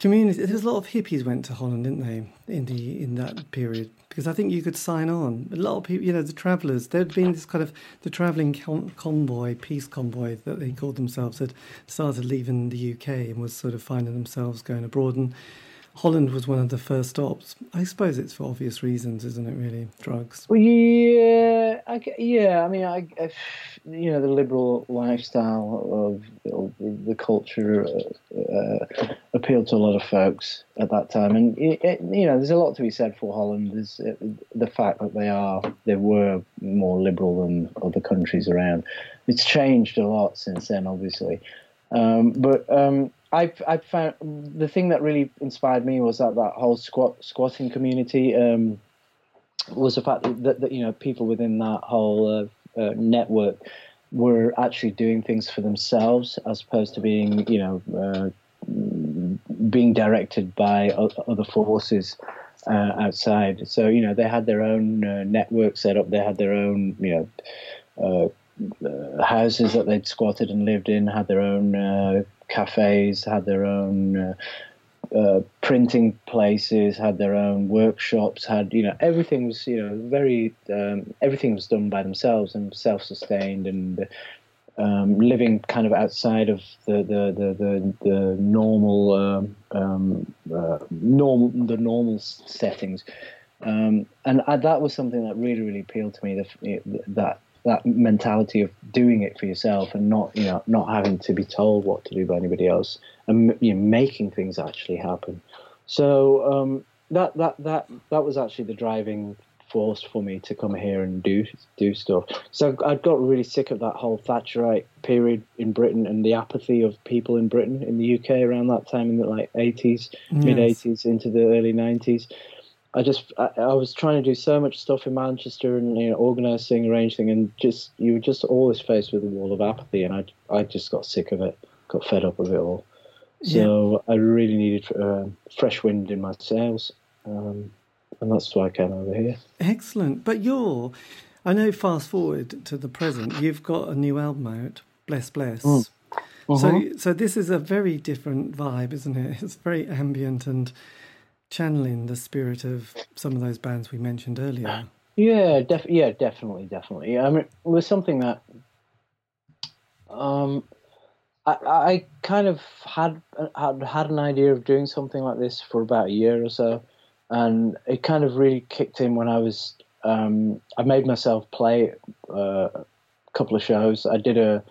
community. There was a lot of hippies went to Holland, didn't they? In the in that period, because I think you could sign on. A lot of people, you know, the travellers. There'd been this kind of the travelling con- convoy, peace convoy that they called themselves, had started leaving the UK and was sort of finding themselves going abroad. And Holland was one of the first stops. I suppose it's for obvious reasons, isn't it? Really, drugs. Well, yeah, I, yeah. I mean, I, I- you know, the liberal lifestyle of, the culture uh, appealed to a lot of folks at that time, and it, it, you know, there's a lot to be said for Holland. There's uh, the fact that they are, they were more liberal than other countries around. It's changed a lot since then, obviously, um, but. Um, I I found the thing that really inspired me was that that whole squat squatting community. Um, was the fact that, that you know people within that whole uh, uh, network were actually doing things for themselves as opposed to being you know uh, being directed by other forces uh, outside. So you know they had their own uh, network set up. They had their own you know. Uh, uh, houses that they'd squatted and lived in had their own uh, cafes, had their own uh, uh, printing places, had their own workshops, had you know everything was you know very um, everything was done by themselves and self-sustained and um, living kind of outside of the the the the, the normal um, um, uh, normal the normal settings. Um, and I, that was something that really, really appealed to me. The, that that mentality of doing it for yourself and not, you know, not having to be told what to do by anybody else, and you know, making things actually happen. So um, that that that that was actually the driving force for me to come here and do do stuff. So I got really sick of that whole Thatcherite period in Britain and the apathy of people in Britain in the UK around that time in the like 80s, mid 80s into the early 90s. I just I, I was trying to do so much stuff in Manchester and you know arrange thing, and just you were just always faced with a wall of apathy, and I I just got sick of it, got fed up with it all. So I really needed uh, fresh wind in my sails, um, and that's why I came over here. Excellent. But you're, I know, fast forward to the present, you've got a new album out, Bless Bless. So, so this is a very different vibe, isn't it? (laughs) It's very ambient and channeling the spirit of some of those bands we mentioned earlier. Yeah, def- yeah, definitely, definitely. I mean, it was something that um, I, I kind of had, had had an idea of doing something like this for about a year or so, and it kind of really kicked in when I was. Um, I made myself play uh, a couple of shows. I did a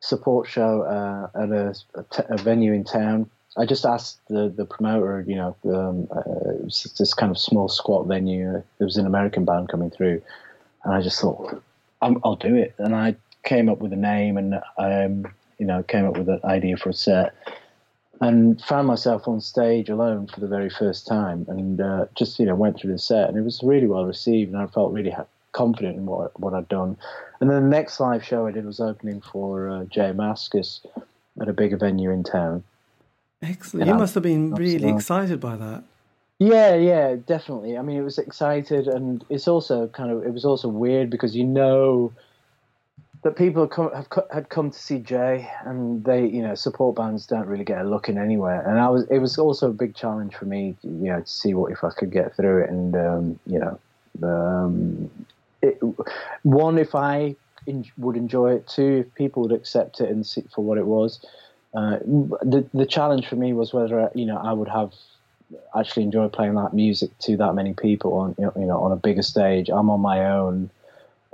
support show uh, at a, a, t- a venue in town. I just asked the, the promoter, you know, um, uh, it was this kind of small squat venue. There was an American band coming through, and I just thought, I'm, I'll do it. And I came up with a name and, um, you know, came up with an idea for a set, and found myself on stage alone for the very first time, and uh, just you know went through the set, and it was really well received, and I felt really confident in what what I'd done. And then the next live show I did was opening for uh, J Mascis at a bigger venue in town. Excellent. Yeah, you must have been really absolutely. excited by that. Yeah, yeah, definitely. I mean, it was excited, and it's also kind of it was also weird because you know that people have come, have had come to see Jay, and they, you know, support bands don't really get a look in anywhere. And I was, it was also a big challenge for me, you know, to see what if I could get through it, and um, you know, um, it, one if I in, would enjoy it too, if people would accept it and see for what it was. Uh, the the challenge for me was whether you know I would have actually enjoy playing that music to that many people on you know, on a bigger stage. I'm on my own,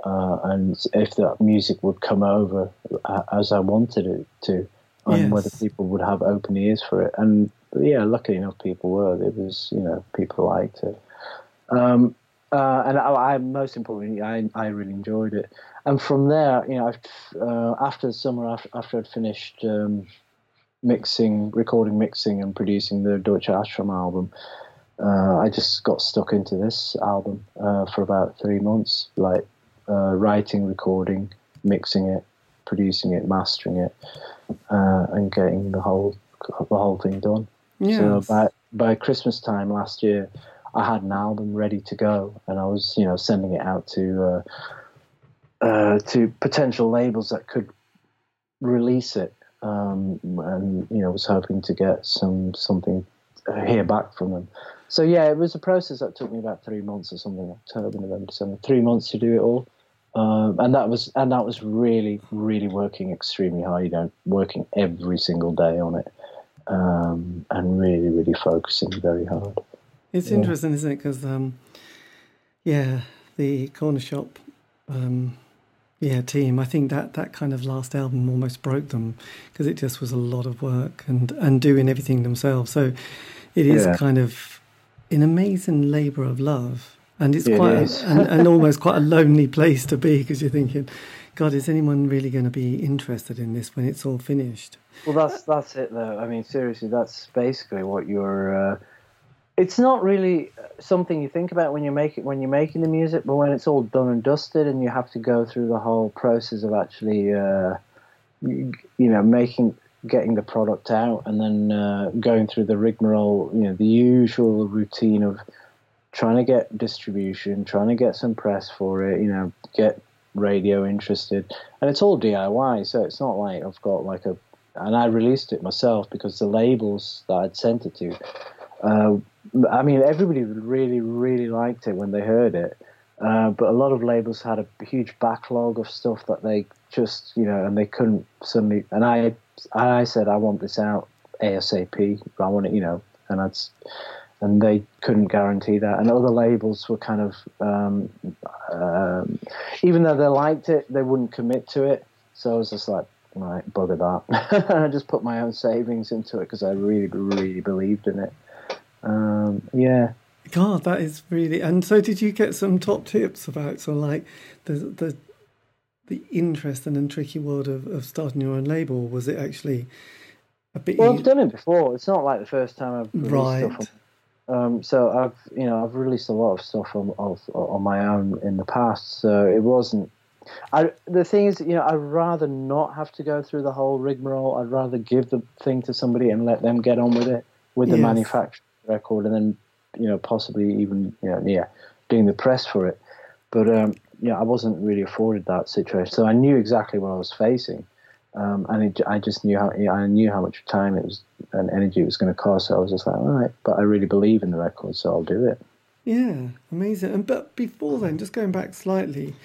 uh, and if that music would come over uh, as I wanted it to, and yes. whether people would have open ears for it. And yeah, luckily enough, people were. It was you know people liked it. Um, uh, and I, I, most importantly, I, I really enjoyed it. And from there, you know, uh, after the summer, after, after I'd finished um, mixing, recording, mixing, and producing the Deutsche Ashram album, uh, I just got stuck into this album uh, for about three months, like uh, writing, recording, mixing it, producing it, mastering it, uh, and getting the whole the whole thing done. Yes. So by by Christmas time last year, I had an album ready to go, and I was you know sending it out to. Uh, uh, to potential labels that could release it um, and you know was hoping to get some something uh, hear back from them. So yeah, it was a process that took me about three months or something. October, November, December, three months to do it all, um, and that was and that was really really working extremely hard. You know, working every single day on it, um, and really really focusing very hard. It's yeah. interesting, isn't it? Because um, yeah, the Cornershop um, yeah, team. I think that that kind of last album almost broke them because it just was a lot of work and and doing everything themselves. So it is yeah. kind of an amazing labour of love, and it's it quite a, (laughs) and, and almost quite a lonely place to be because you're thinking, God, is anyone really going to be interested in this when it's all finished? Well, that's that's it though. I mean, seriously, that's basically what you're. Uh, it's not really something you think about when you make it when you're making the music, but when it's all done and dusted, and you have to go through the whole process of actually, uh, you, you, know, making getting the product out, and then uh, going through the rigmarole, you know, the usual routine of trying to get distribution, trying to get some press for it, you know, get radio interested, and it's all DIY, so it's not like I've got like a, and I released it myself because the labels that I'd sent it to. Uh, I mean, everybody really, really liked it when they heard it. Uh, but a lot of labels had a huge backlog of stuff that they just, you know, and they couldn't suddenly. And I, I said, I want this out ASAP. I want it, you know, and that's, and they couldn't guarantee that. And other labels were kind of, um, um, even though they liked it, they wouldn't commit to it. So I was just like, right, bugger that. (laughs) I just put my own savings into it because I really, really believed in it. Um, yeah. God, that is really. And so, did you get some top tips about of like the the the interesting and tricky world of, of starting your own label? Was it actually a bit? Well, I've done it before. It's not like the first time I've released right. stuff. um, so I've you know I've released a lot of stuff on of, on my own in the past. So it wasn't. I the thing is, you know, I'd rather not have to go through the whole rigmarole. I'd rather give the thing to somebody and let them get on with it with the yes. manufacturer record, and then you know possibly even you know yeah doing the press for it. But um, yeah, I wasn't really afforded that situation, so I knew exactly what I was facing, um, and it, I just knew how I knew how much time it was and energy it was going to cost. So I was just like, all right, but I really believe in the record, so I'll do it. Yeah, amazing. And but before then, just going back slightly,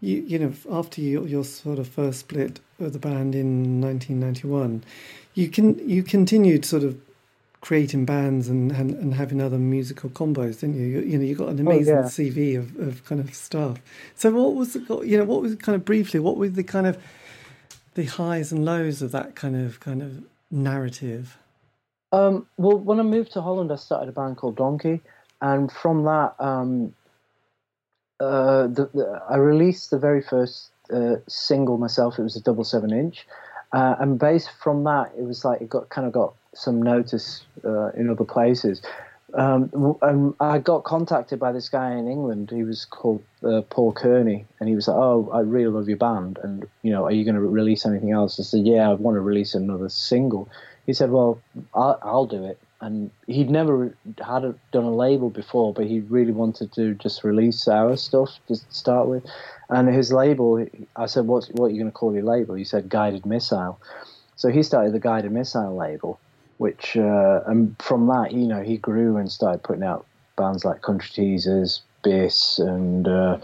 you you know after your, your sort of first split of the band in 1991, you can you continued sort of creating bands and, and, and having other musical combos, didn't you? You, you know, you got an oh, amazing oh, yeah. CV of, of kind of stuff. So what was the, you know what was kind of briefly what were the kind of the highs and lows of that kind of kind of narrative? Um, well, when I moved to Holland, I started a band called Donkey, and from that, um, uh, the, the, I released the very first uh, single myself. It was a double seven inch, uh, and based from that, it was like it got kind of got some notice uh, in other places. Um, and I got contacted by this guy in England. He was called uh, Paul Kearney, and he was like, "Oh, I really love your band, and you know, are you going to release anything else?" I said, "Yeah, I want to release another single." He said, "Well, I'll, I'll do it." And he'd never had a, done a label before, but he really wanted to just release our stuff to start with. And his label, I said, "What's what are you going to call your label?" He said, "Guided Missile." So he started the Guided Missile label, which uh, and from that, you know, he grew and started putting out bands like Country Teasers, Biss, and uh,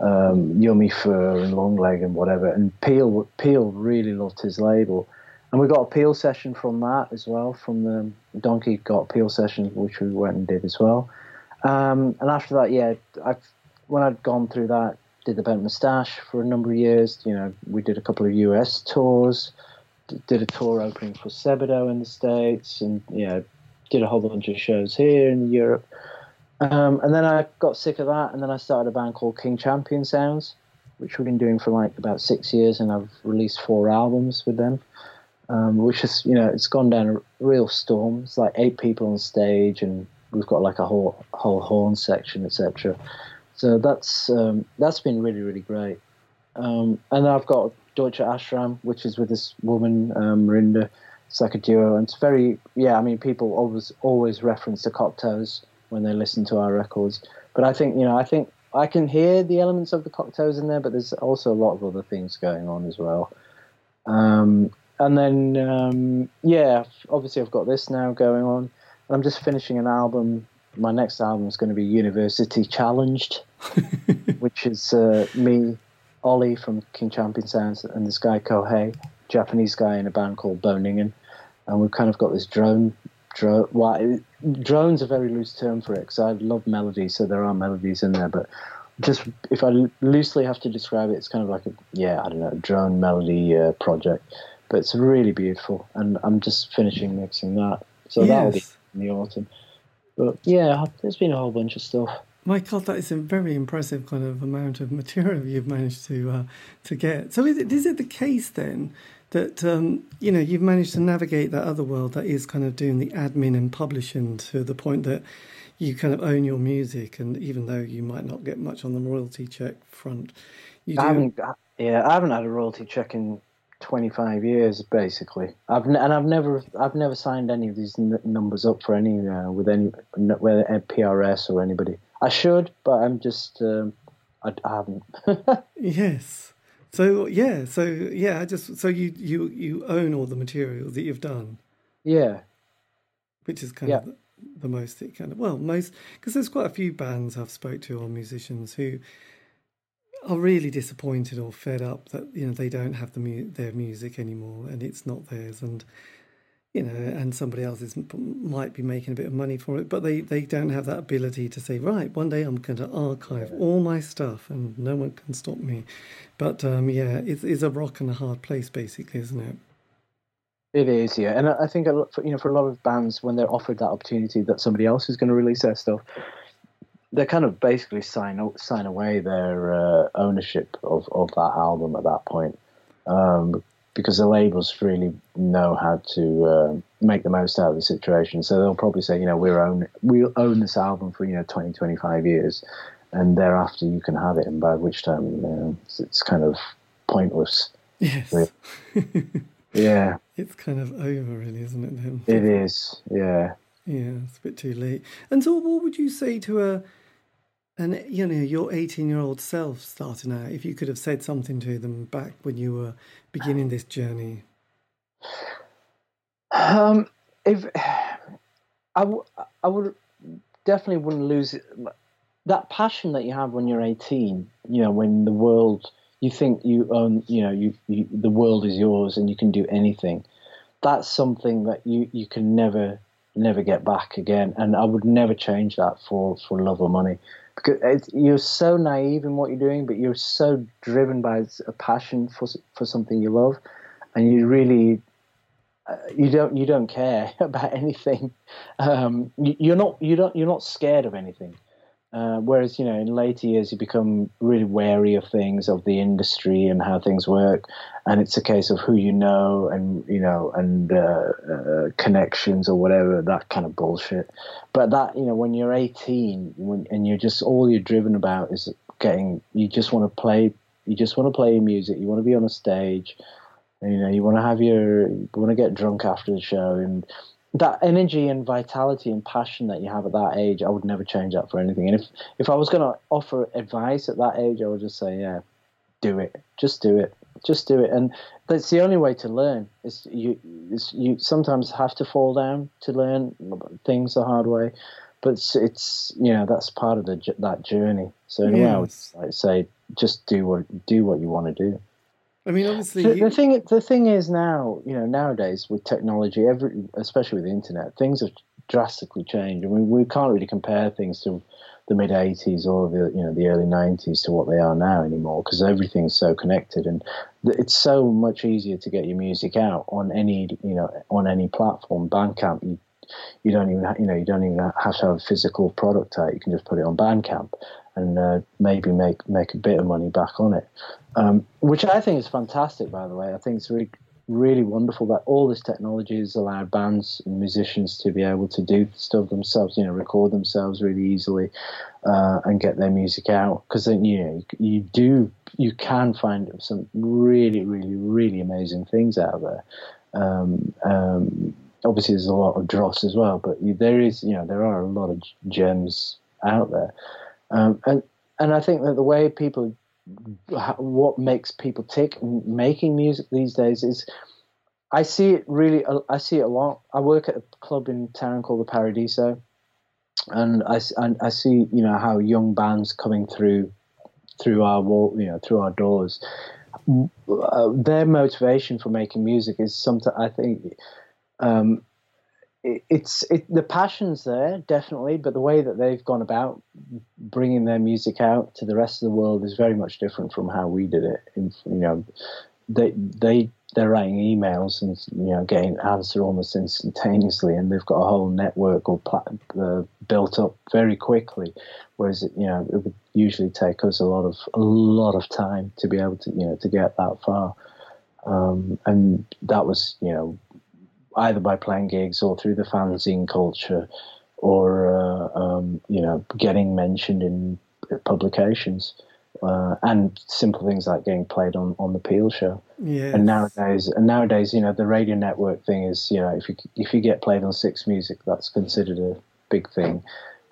um, Yummy Fur and Long Leg and whatever. And Peel Peel really loved his label, and we got a Peel session from that as well. From the Donkey got Peel session, which we went and did as well. Um, and after that, yeah, i when I'd gone through that, did the Bent Moustache for a number of years. You know, we did a couple of US tours, did a tour opening for Sebadoh in the States, and you know, did a whole bunch of shows here in Europe. Um, and then I got sick of that, and then I started a band called King Champion Sounds, which we've been doing for like about six years, and I've released four albums with them. Um, which is, you know, it's gone down a real storm. It's like eight people on stage, and we've got like a whole whole horn section, etc. So that's um, that's been really really great. Um, and I've got Deutsche Ashram, which is with this woman um, Merinde. It's like a duo, and it's very yeah. I mean, people always always reference the Cocteaus when they listen to our records. But I think you know, I think I can hear the elements of the Cocteaus in there, but there's also a lot of other things going on as well. Um, and then um, yeah, obviously I've got this now going on. I'm just finishing an album. My next album is going to be University Challenged, (laughs) which is uh, me, Ollie from King Champion Sounds, and this guy Kohei, Japanese guy in a band called Bo Ningen, and we've kind of got this drone drone. Well, drone's a very loose term for it because I love melodies, so there are melodies in there. But just if I loosely have to describe it, it's kind of like a yeah, I don't know, drone melody uh, project. But it's really beautiful, and I'm just finishing mixing that, so yes. that'll be in the autumn. But yeah, there's been a whole bunch of stuff. My God, that is a very impressive kind of amount of material you've managed to uh, to get. So is it is it the case then that um, you know you've managed to navigate that other world that is kind of doing the admin and publishing to the point that you kind of own your music, and even though you might not get much on the royalty check front, you I haven't. Yeah, I haven't had a royalty check in 25 years basically. I've and I've never I've never signed any of these n- numbers up for any uh, with any whether PRS or anybody. I should, but I'm just um, I, I haven't. (laughs) yes. So yeah, so yeah, I just so you you you own all the material that you've done. Yeah. Which is kind yeah. of the, the most it kind of well most because there's quite a few bands I've spoke to or musicians who are really disappointed or fed up that you know they don't have the mu- their music anymore and it's not theirs and you know, and somebody else is, might be making a bit of money for it, but they, they don't have that ability to say, right, one day I'm going to archive all my stuff and no one can stop me. But um, yeah, it's, it's a rock and a hard place, basically, isn't it? It is, yeah, and I think you know for a lot of bands when they're offered that opportunity that somebody else is going to release their stuff, they kind of basically sign sign away their uh, ownership of, of that album at that point. Um, because the labels really know how to uh, make the most out of the situation. So they'll probably say, you know, we're own we'll own this album for you know 20, 25 years, and thereafter you can have it. And by which time, you know, it's, it's kind of pointless. Yes. Really. (laughs) yeah. It's kind of over, really, isn't it? Then it is. Yeah. Yeah, it's a bit too late. And so, what would you say to a and you know, your 18 year old self starting out, if you could have said something to them back when you were beginning this journey? Um, if (sighs) I, w- I would definitely wouldn't lose it. that passion that you have when you're 18. You know, when the world you think you own, you know, you, you the world is yours and you can do anything. That's something that you you can never never get back again. And I would never change that for for love or money because you're so naive in what you're doing, but you're so driven by a passion for for something you love, and you really uh, you don't you don't care (laughs) about anything. Um, you, are not you don't you're not scared of anything. Uh, whereas you know in later years you become really wary of things of the industry and how things work, and it's a case of who you know and you know and uh, uh, connections or whatever that kind of bullshit. But that you know when you're 18 when, and you're just all you're driven about is getting you just want to play you just want to play music you want to be on a stage you know you want to have your you want to get drunk after the show and that energy and vitality and passion that you have at that age, I would never change that for anything. And if if I was going to offer advice at that age, I would just say, yeah, do it, just do it, just do it. And that's the only way to learn. Is you is you sometimes have to fall down to learn things the hard way, but it's, it's you know that's part of the that journey. So anyway, yes. I would like say just do what do what you want to do. I mean, obviously, the, you... the thing the thing is now, you know, nowadays with technology, every especially with the internet, things have drastically changed. I mean, we can't really compare things to the mid '80s or the you know the early '90s to what they are now anymore because everything's so connected and it's so much easier to get your music out on any you know on any platform. Bandcamp, you you don't even you know you don't even have to have a physical product out. You can just put it on Bandcamp and uh, maybe make make a bit of money back on it, um, which I think is fantastic. By the way, I think it's really really wonderful that all this technology has allowed bands and musicians to be able to do stuff themselves, you know, record themselves really easily uh, and get their music out. Because then, you know, you, do, you can find some really, really, really amazing things out there. Um, um, obviously, there's a lot of dross as well, but there is, you know, there are a lot of gems out there. Um, and and I think that the way people what makes people tick making music these days is I see it really I see it a lot. I work at a club in town called the Paradiso, and I, and I see you know how young bands coming through through our wall you know through our doors. Uh, their motivation for making music is something I think um, it's it, the passion's there definitely, but the way that they've gone about bringing their music out to the rest of the world is very much different from how we did it. you know, they they they're writing emails and you know getting answer almost instantaneously, and they've got a whole network or uh, built up very quickly. Whereas you know it would usually take us a lot of a lot of time to be able to you know to get that far. Um, and that was you know either by playing gigs or through the fanzine culture or uh, um, you know getting mentioned in publications uh, and simple things like getting played on, on the Peel show. Yeah. And nowadays, and nowadays, you know, the radio network thing is, you know, if you if you get played on Six Music, that's considered a big thing.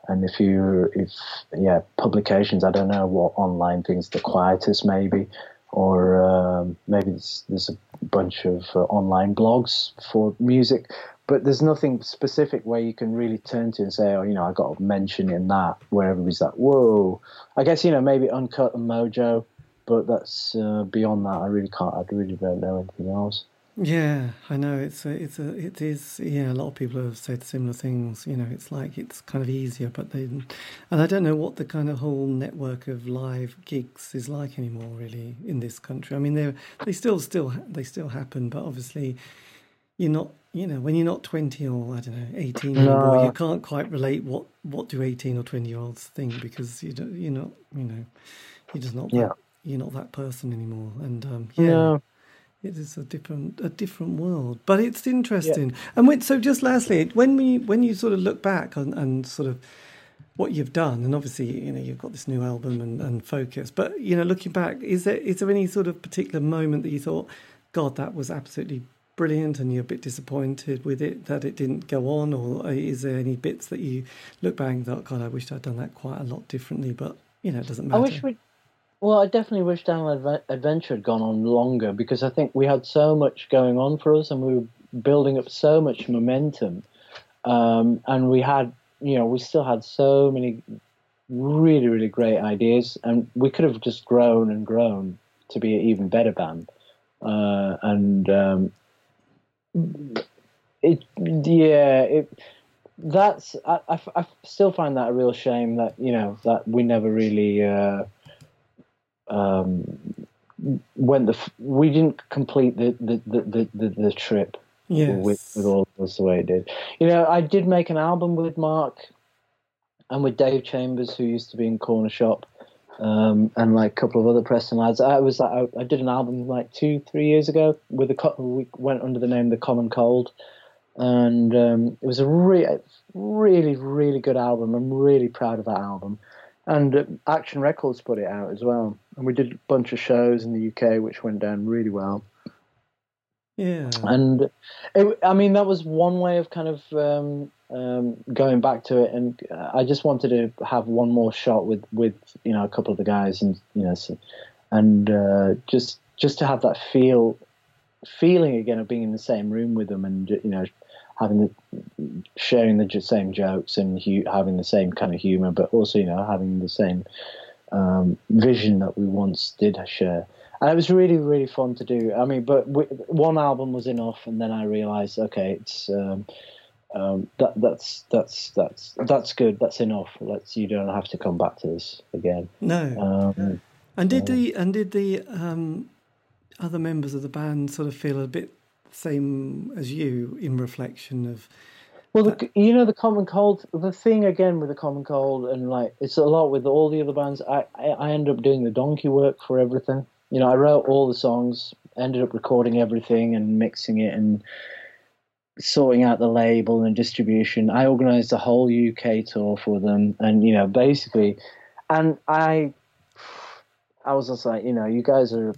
And if you, if yeah, publications, I don't know what online things, the Quietus maybe, or um, maybe there's, there's, a bunch of uh, online blogs for music, but there's nothing specific where you can really turn to and say, oh, you know, I got a mention in that, where everybody's like, whoa. I guess, you know, maybe Uncut and Mojo, but that's uh, beyond that. I really can't, I really don't know anything else. Yeah, I know it's a, it's a, it is. Yeah, a lot of people have said similar things. You know, it's like it's kind of easier, but they, and I don't know what the kind of whole network of live gigs is like anymore, really, in this country. I mean, they they still still they still happen, but obviously, you're not. You know, when you're not twenty or I don't know eighteen no. anymore, you can't quite relate what what do eighteen or twenty year olds think because you don't, you're not. You know, you're just not. That, yeah. You're not that person anymore, and um, yeah. No it is a different a different world, but it's interesting. Yeah. And when, so, just lastly, when we when you sort of look back on, and sort of what you've done, and obviously you know you've got this new album and, and focus, but you know looking back, is there is there any sort of particular moment that you thought, God, that was absolutely brilliant, and you're a bit disappointed with it that it didn't go on, or uh, is there any bits that you look back and thought, God, I wished I'd done that quite a lot differently, but you know it doesn't matter. Well, I definitely wish Dandelion Adventure had gone on longer because I think we had so much going on for us and we were building up so much momentum. Um, and we had, you know, we still had so many really, really great ideas, and we could have just grown and grown to be an even better band. Uh, and um, it, yeah, it, that's I, I, I, still find that a real shame that you know that we never really. Uh, um, when the we didn't complete the the the, the, the trip yes. with, with all this the way it did. You know, I did make an album with Mark and with Dave Chambers, who used to be in Cornershop, um, and like a couple of other Preston lads. I was I, I did an album like two three years ago with a couple. we went under the name The Common Cold, and um, it was a re- really really good album. I'm really proud of that album and Action Records put it out as well. And we did a bunch of shows in the UK, which went down really well. Yeah, and it, I mean that was one way of kind of um, um, going back to it, and I just wanted to have one more shot with with you know a couple of the guys, and you know, so, and uh, just just to have that feel feeling again of being in the same room with them, and you know having the sharing the same jokes and hu- having the same kind of humor, but also you know having the same um, vision that we once did share. And it was really, really fun to do. I mean, but we, one album was enough, and then I realized, okay, it's um, um, that that's that's that's that's good. That's enough. Let's you don't have to come back to this again. No. Um, and did the and did the um, other members of the band sort of feel a bit same as you in reflection of? Well, the, you know, the Common Cold. The thing again with the Common Cold, and like it's a lot with all the other bands. I I, I end up doing the donkey work for everything. You know, I wrote all the songs, ended up recording everything and mixing it and sorting out the label and distribution. I organised the whole UK tour for them, and you know, basically, and I, I was just like, you know, you guys are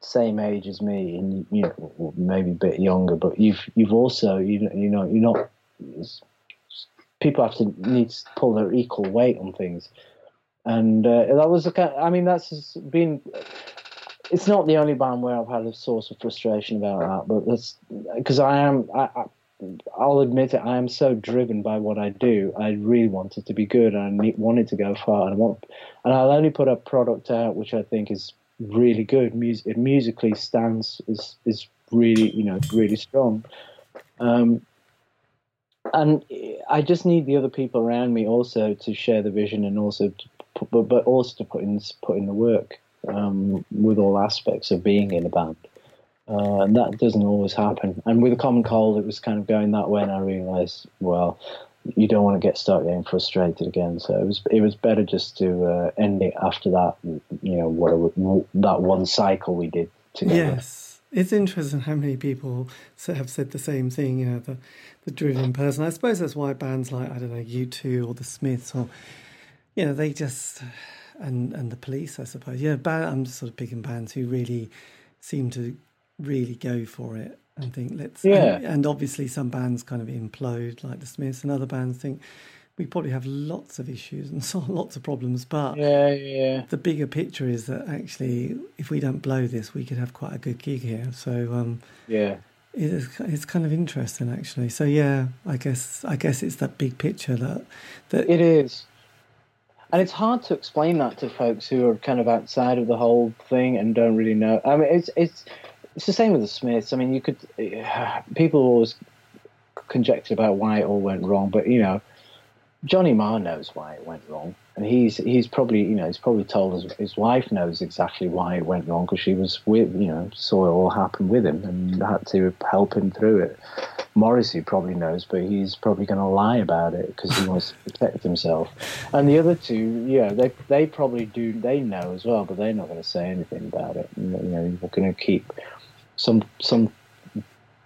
same age as me, and you know, maybe a bit younger, but you've you've also you you know you're not. People have to need to pull their equal weight on things, and uh, that was the kind. I mean, that's been it's not the only band where I've had a source of frustration about that, but that's because I am I, I'll admit it. I am so driven by what I do. I really want it to be good, and I want it to go far. And I want, and I'll only put a product out which I think is really good. Music, it musically stands is is really you know really strong. Um, and I just need the other people around me also to share the vision and also to put, but, but also to put in put in the work um, with all aspects of being in a band. Uh, and that doesn't always happen. And with a common cold, it was kind of going that way, and I realised, well, you don't want to get start getting frustrated again. So it was it was better just to uh, end it after that. You know, what that one cycle we did together. Yes, it's interesting how many people have said the same thing. You know, the the driven person. I suppose that's why bands like I don't know U2 or the Smiths or you know they just and and the Police. I suppose. Yeah, I'm just sort of picking bands who really seem to really go for it and think let's yeah and, and, obviously some bands kind of implode like the Smiths and other bands think we probably have lots of issues and (laughs) so lots of problems but yeah yeah the bigger picture is that actually if we don't blow this we could have quite a good gig here. So um yeah. it's, it's kind of interesting actually. So yeah i guess i guess it's that big picture that that it is. And it's hard to explain that to folks who are kind of outside of the whole thing and don't really know. I mean it's it's it's the same with the Smiths. I mean, you could (sighs) people always conjecture about why it all went wrong, but you know, Johnny Marr knows why it went wrong, and he's he's probably you know he's probably told his, his wife knows exactly why it went wrong because she was with you know saw it all happen with him and had to help him through it. Morrissey probably knows, but he's probably going to lie about it because he wants to (laughs) protect himself. And the other two, yeah, they they probably do they know as well, but they're not going to say anything about it. You know, they're going to keep some some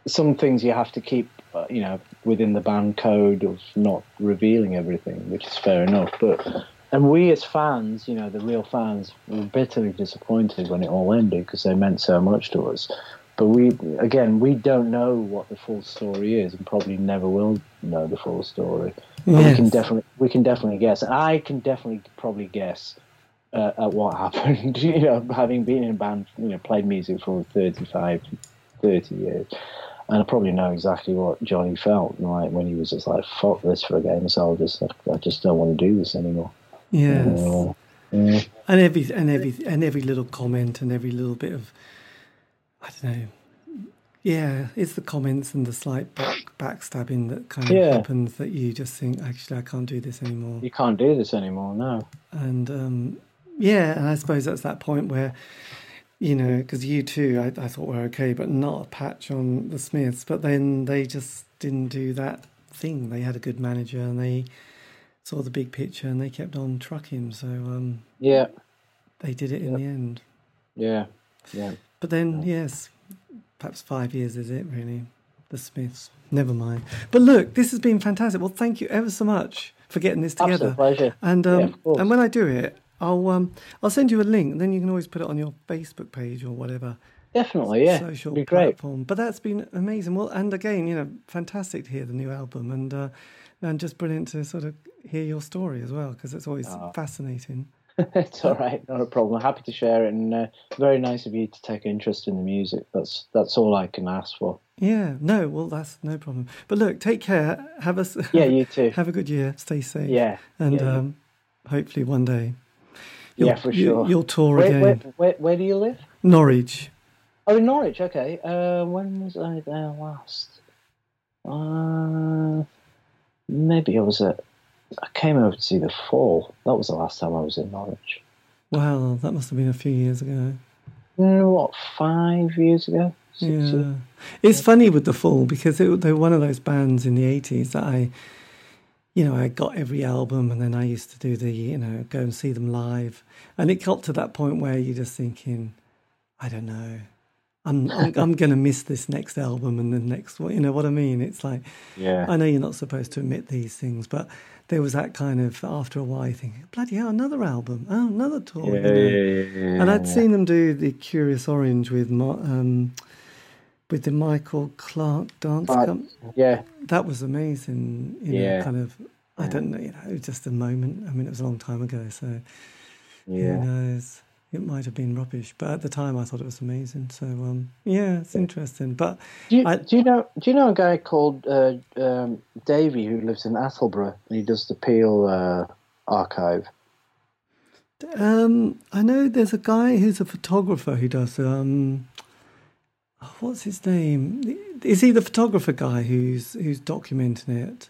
some things you have to keep you know within the band code of not revealing everything, which is fair enough. But and we as fans, you know, the real fans, were bitterly disappointed when it all ended because they meant so much to us. But we, again, we don't know what the full story is, and probably never will know the full story. Yes. We can definitely, we can definitely guess. I can definitely probably guess uh, at what (laughs) happened. you know, having been in a band, you know, played music for 35, 30 years. And I probably know exactly what Johnny felt like when he was just like, "Fuck this for a game of soldiers. I just don't want to do this anymore." Yes. Uh, yeah. And every and every and every little comment and every little bit of, I don't know. Yeah, it's the comments and the slight back, backstabbing that kind of yeah. happens that you just think, actually, I can't do this anymore. You can't do this anymore, no. And um, yeah, and I suppose that's that point where, you know, because U2, I, I thought were okay, but not a patch on the Smiths. But then they just didn't do that thing. They had a good manager and they saw the big picture and they kept on trucking. So um, yeah, they did it in the end. Yeah, yeah. But then yes, perhaps five years is it really? The Smiths. Never mind. But look, this has been fantastic. Well, thank you ever so much for getting this together. Absolute pleasure. And um, yeah, and when I do it, I'll um I'll send you a link. Then you can always put it on your Facebook page or whatever. Definitely, yeah. Social be platform. Great. But that's been amazing. Well, and again, you know, fantastic to hear the new album, and uh, and just brilliant to sort of hear your story as well because it's always oh. fascinating. (laughs) it's all right, not a problem. I'm happy to share it, and uh, very nice of you to take interest in the music. That's that's all I can ask for. Yeah, no, well, that's no problem. But look, take care. Have a yeah, you (laughs) too. Have a good year. Stay safe. Yeah, and yeah, um, hopefully one day You'll, yeah, for sure. You'll tour Where, again. where, where, where do you live? Norwich. Oh, in Norwich. Okay. Uh, when was I there last? Uh, maybe I was at. I came over to see the Fall. That was the last time I was in Norwich. Wow, that must have been a few years ago. What, five years ago? Six years? Yeah, it's funny with the Fall because it, they were one of those bands in the eighties that I, you know, I got every album and then I used to do the, you know, go and see them live, and it got to that point where you're just thinking, I don't know, I'm I'm, (laughs) I'm going to miss this next album and the next one. You know what I mean? It's like Yeah. I know you're not supposed to admit these things, but there was that kind of after a while, you think, bloody hell, another album, oh, another tour. you Yeah, know? yeah, yeah, And I'd seen them do the Kurious Oranj with um, with the Michael Clark dance. But- com- Yeah, that was amazing. You know, Yeah. kind of. I don't know. You know, just a moment. I mean, it was a long time ago, so who yeah. knows? It might have been rubbish, but at the time I thought it was amazing. So um, yeah, it's interesting. But Do you, I- do you know? Do you know a guy called uh, um, Davey who lives in Attleborough and he does the Peel uh, archive? Um, I know there's a guy who's a photographer who does. Um, what's his name? Is he the photographer guy who's who's documenting it?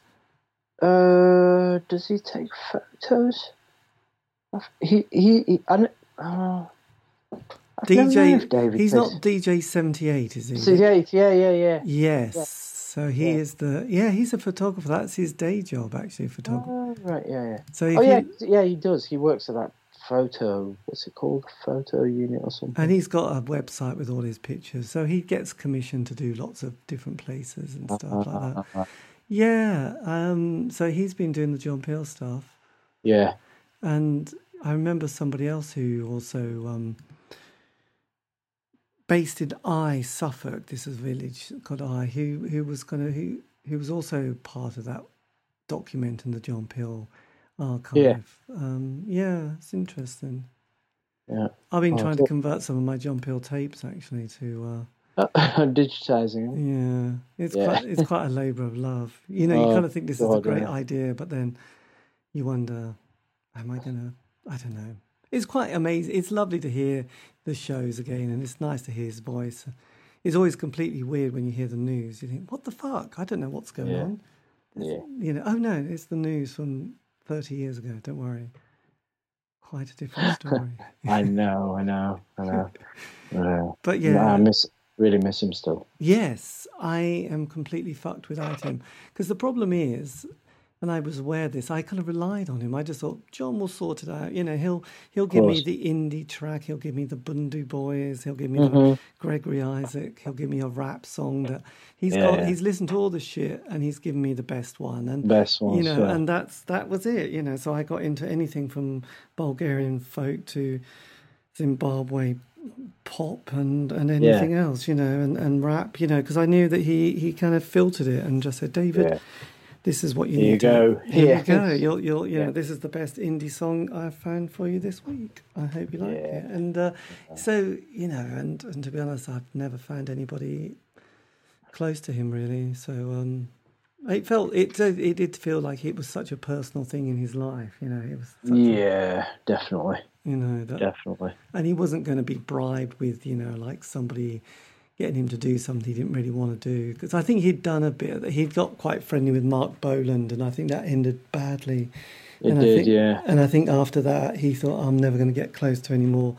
Uh, does he take photos? He he. he I, uh, never known DJ. David He's takes- not DJ seventy eight, is he? So, yeah, yeah, yeah, yeah. Yes. So he Yeah. is the yeah. He's a photographer. That's his day job, actually. Photographer. Oh, right, yeah, yeah. So Oh, yeah, you- yeah. He does. He works at that photo. What's it called? Photo unit or something. and he's got a website with all his pictures. So he gets commissioned to do lots of different places and stuff like that. Yeah. Um, so he's been doing the John Peel stuff. Yeah. And I remember somebody else who also um, based in Eye, Suffolk. This is a village called Eye, who who was going to who who was also part of that documenting the John Peel archive. Um, yeah, it's interesting. Yeah. I've been Oh, trying to convert some of my John Peel tapes actually to. (laughs) Digitizing Uh, them. yeah, it's Yeah. quite it's quite a (laughs) labour of love. You know, you Oh, kind of think this is a great yeah. idea, but then you wonder, am I gonna? I don't know. It's quite amazing. It's lovely to hear the shows again, and it's nice to hear his voice. It's always completely weird when you hear the news. You think, what the fuck? I don't know what's going Yeah. on. It's- Yeah. You know, oh no, it's the news from thirty years ago. Don't worry. Quite a different (laughs) story. I know, I know, I know. But yeah. yeah, I miss, really miss him still. Yes, I am completely fucked without him. Because the problem is, and I was aware of this, I kind of relied on him. I just thought John will sort it out. You know, he'll he'll give me the indie track, he'll give me the Bhundu Boys, he'll give me Mm-hmm. Gregory Isaac, he'll give me a rap song that he's Yeah, got. yeah. He's listened to all the shit and he's given me the best one. And Best ones. you know, yeah. and that's that was it. You know, so I got into anything from Bulgarian folk to Zimbabwe pop and and anything else. You know, and and rap. You know, because I knew that he he kind of filtered it and just said, David. yeah. This is what you Here you need. to go. Here Yeah. you go. You'll, you'll, you know, this is the best indie song I've found for you this week. I hope you like Yeah. it. And uh, so, you know, and and to be honest, I've never found anybody close to him really. So um, it felt it did- it did feel like it was such a personal thing in his life. You know, it was. Such a, Yeah, definitely. you know that, Definitely. and he wasn't going to be bribed with you know like somebody getting him to do something he didn't really want to do because I think he'd done a bit. He'd got quite friendly with Marc Bolan, and I think that ended badly. It and I did, think, yeah. And I think after that, he thought, I'm never going to get close to any more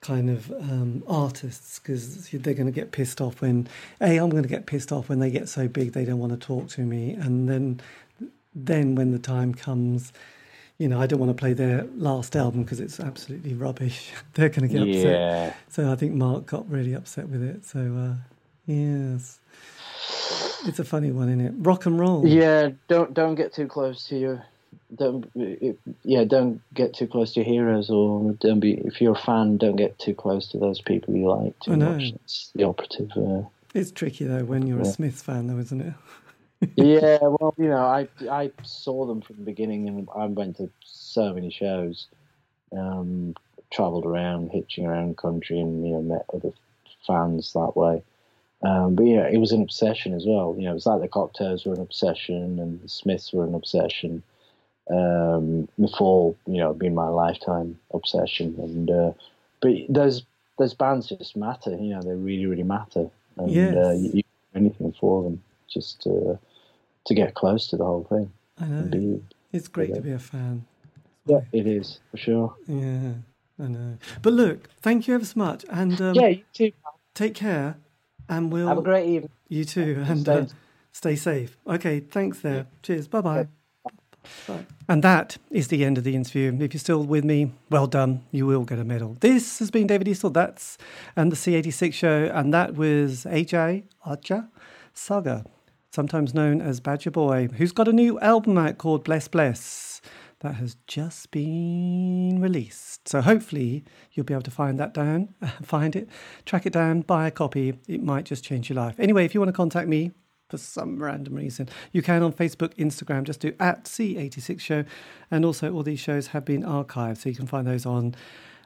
kind of um, artists because they're going to get pissed off when, A, I'm going to get pissed off when they get so big they don't want to talk to me. And then, then when the time comes, you know, I don't want to play their last album because it's absolutely rubbish. (laughs) they're going to get upset. Yeah. So I think Marc got really upset with it. So, uh, yes. It's a funny one, isn't it? Rock and roll. Yeah, don't don't get too close to your don't yeah don't get too close to your heroes or don't be if you're a fan don't get too close to those people you like too much. It's the operative. Uh, It's tricky though when you're a Yeah. Smiths fan, though, isn't it? (laughs) yeah, well, you know, I I saw them from the beginning, and I went to so many shows, um, travelled around, hitching around the country, and you know, met other fans that way. Um, but yeah, it was an obsession as well. You know, it was like the Cocteaus were an obsession, and the Smiths were an obsession. um, the fall, you know, being my lifetime obsession. And uh, but those those bands just matter, you know, they really really matter, and Yes. uh, you, you do anything for them just to to get close to the whole thing. I know. be, It's great to be a fan. yeah, it is for sure. Yeah, I know. But look, thank you ever so much, and um, yeah, you too. take care, and we'll Have a great evening. you too, and Stay- uh, stay safe. Okay, thanks there. Cheers. Bye bye. And that is the end of the interview. If you're still with me, well done. You will get a medal. This has been David Eastaugh. That's and the C86 show, and that was AJ Aja Saga, sometimes known as Badger Boy, who's got a new album out called Bless Bless that has just been released. So hopefully you'll be able to find that down, (laughs) find it, track it down, buy a copy. It might just change your life. Anyway, if you want to contact me for some random reason, you can on Facebook, Instagram, just do at C86 Show. And also all these shows have been archived, so you can find those on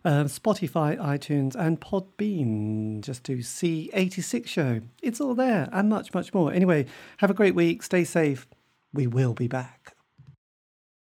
um, Spotify, iTunes, and Podbean. Just do C86 Show. It's all there and much, much more. Anyway, have a great week. Stay safe. We will be back.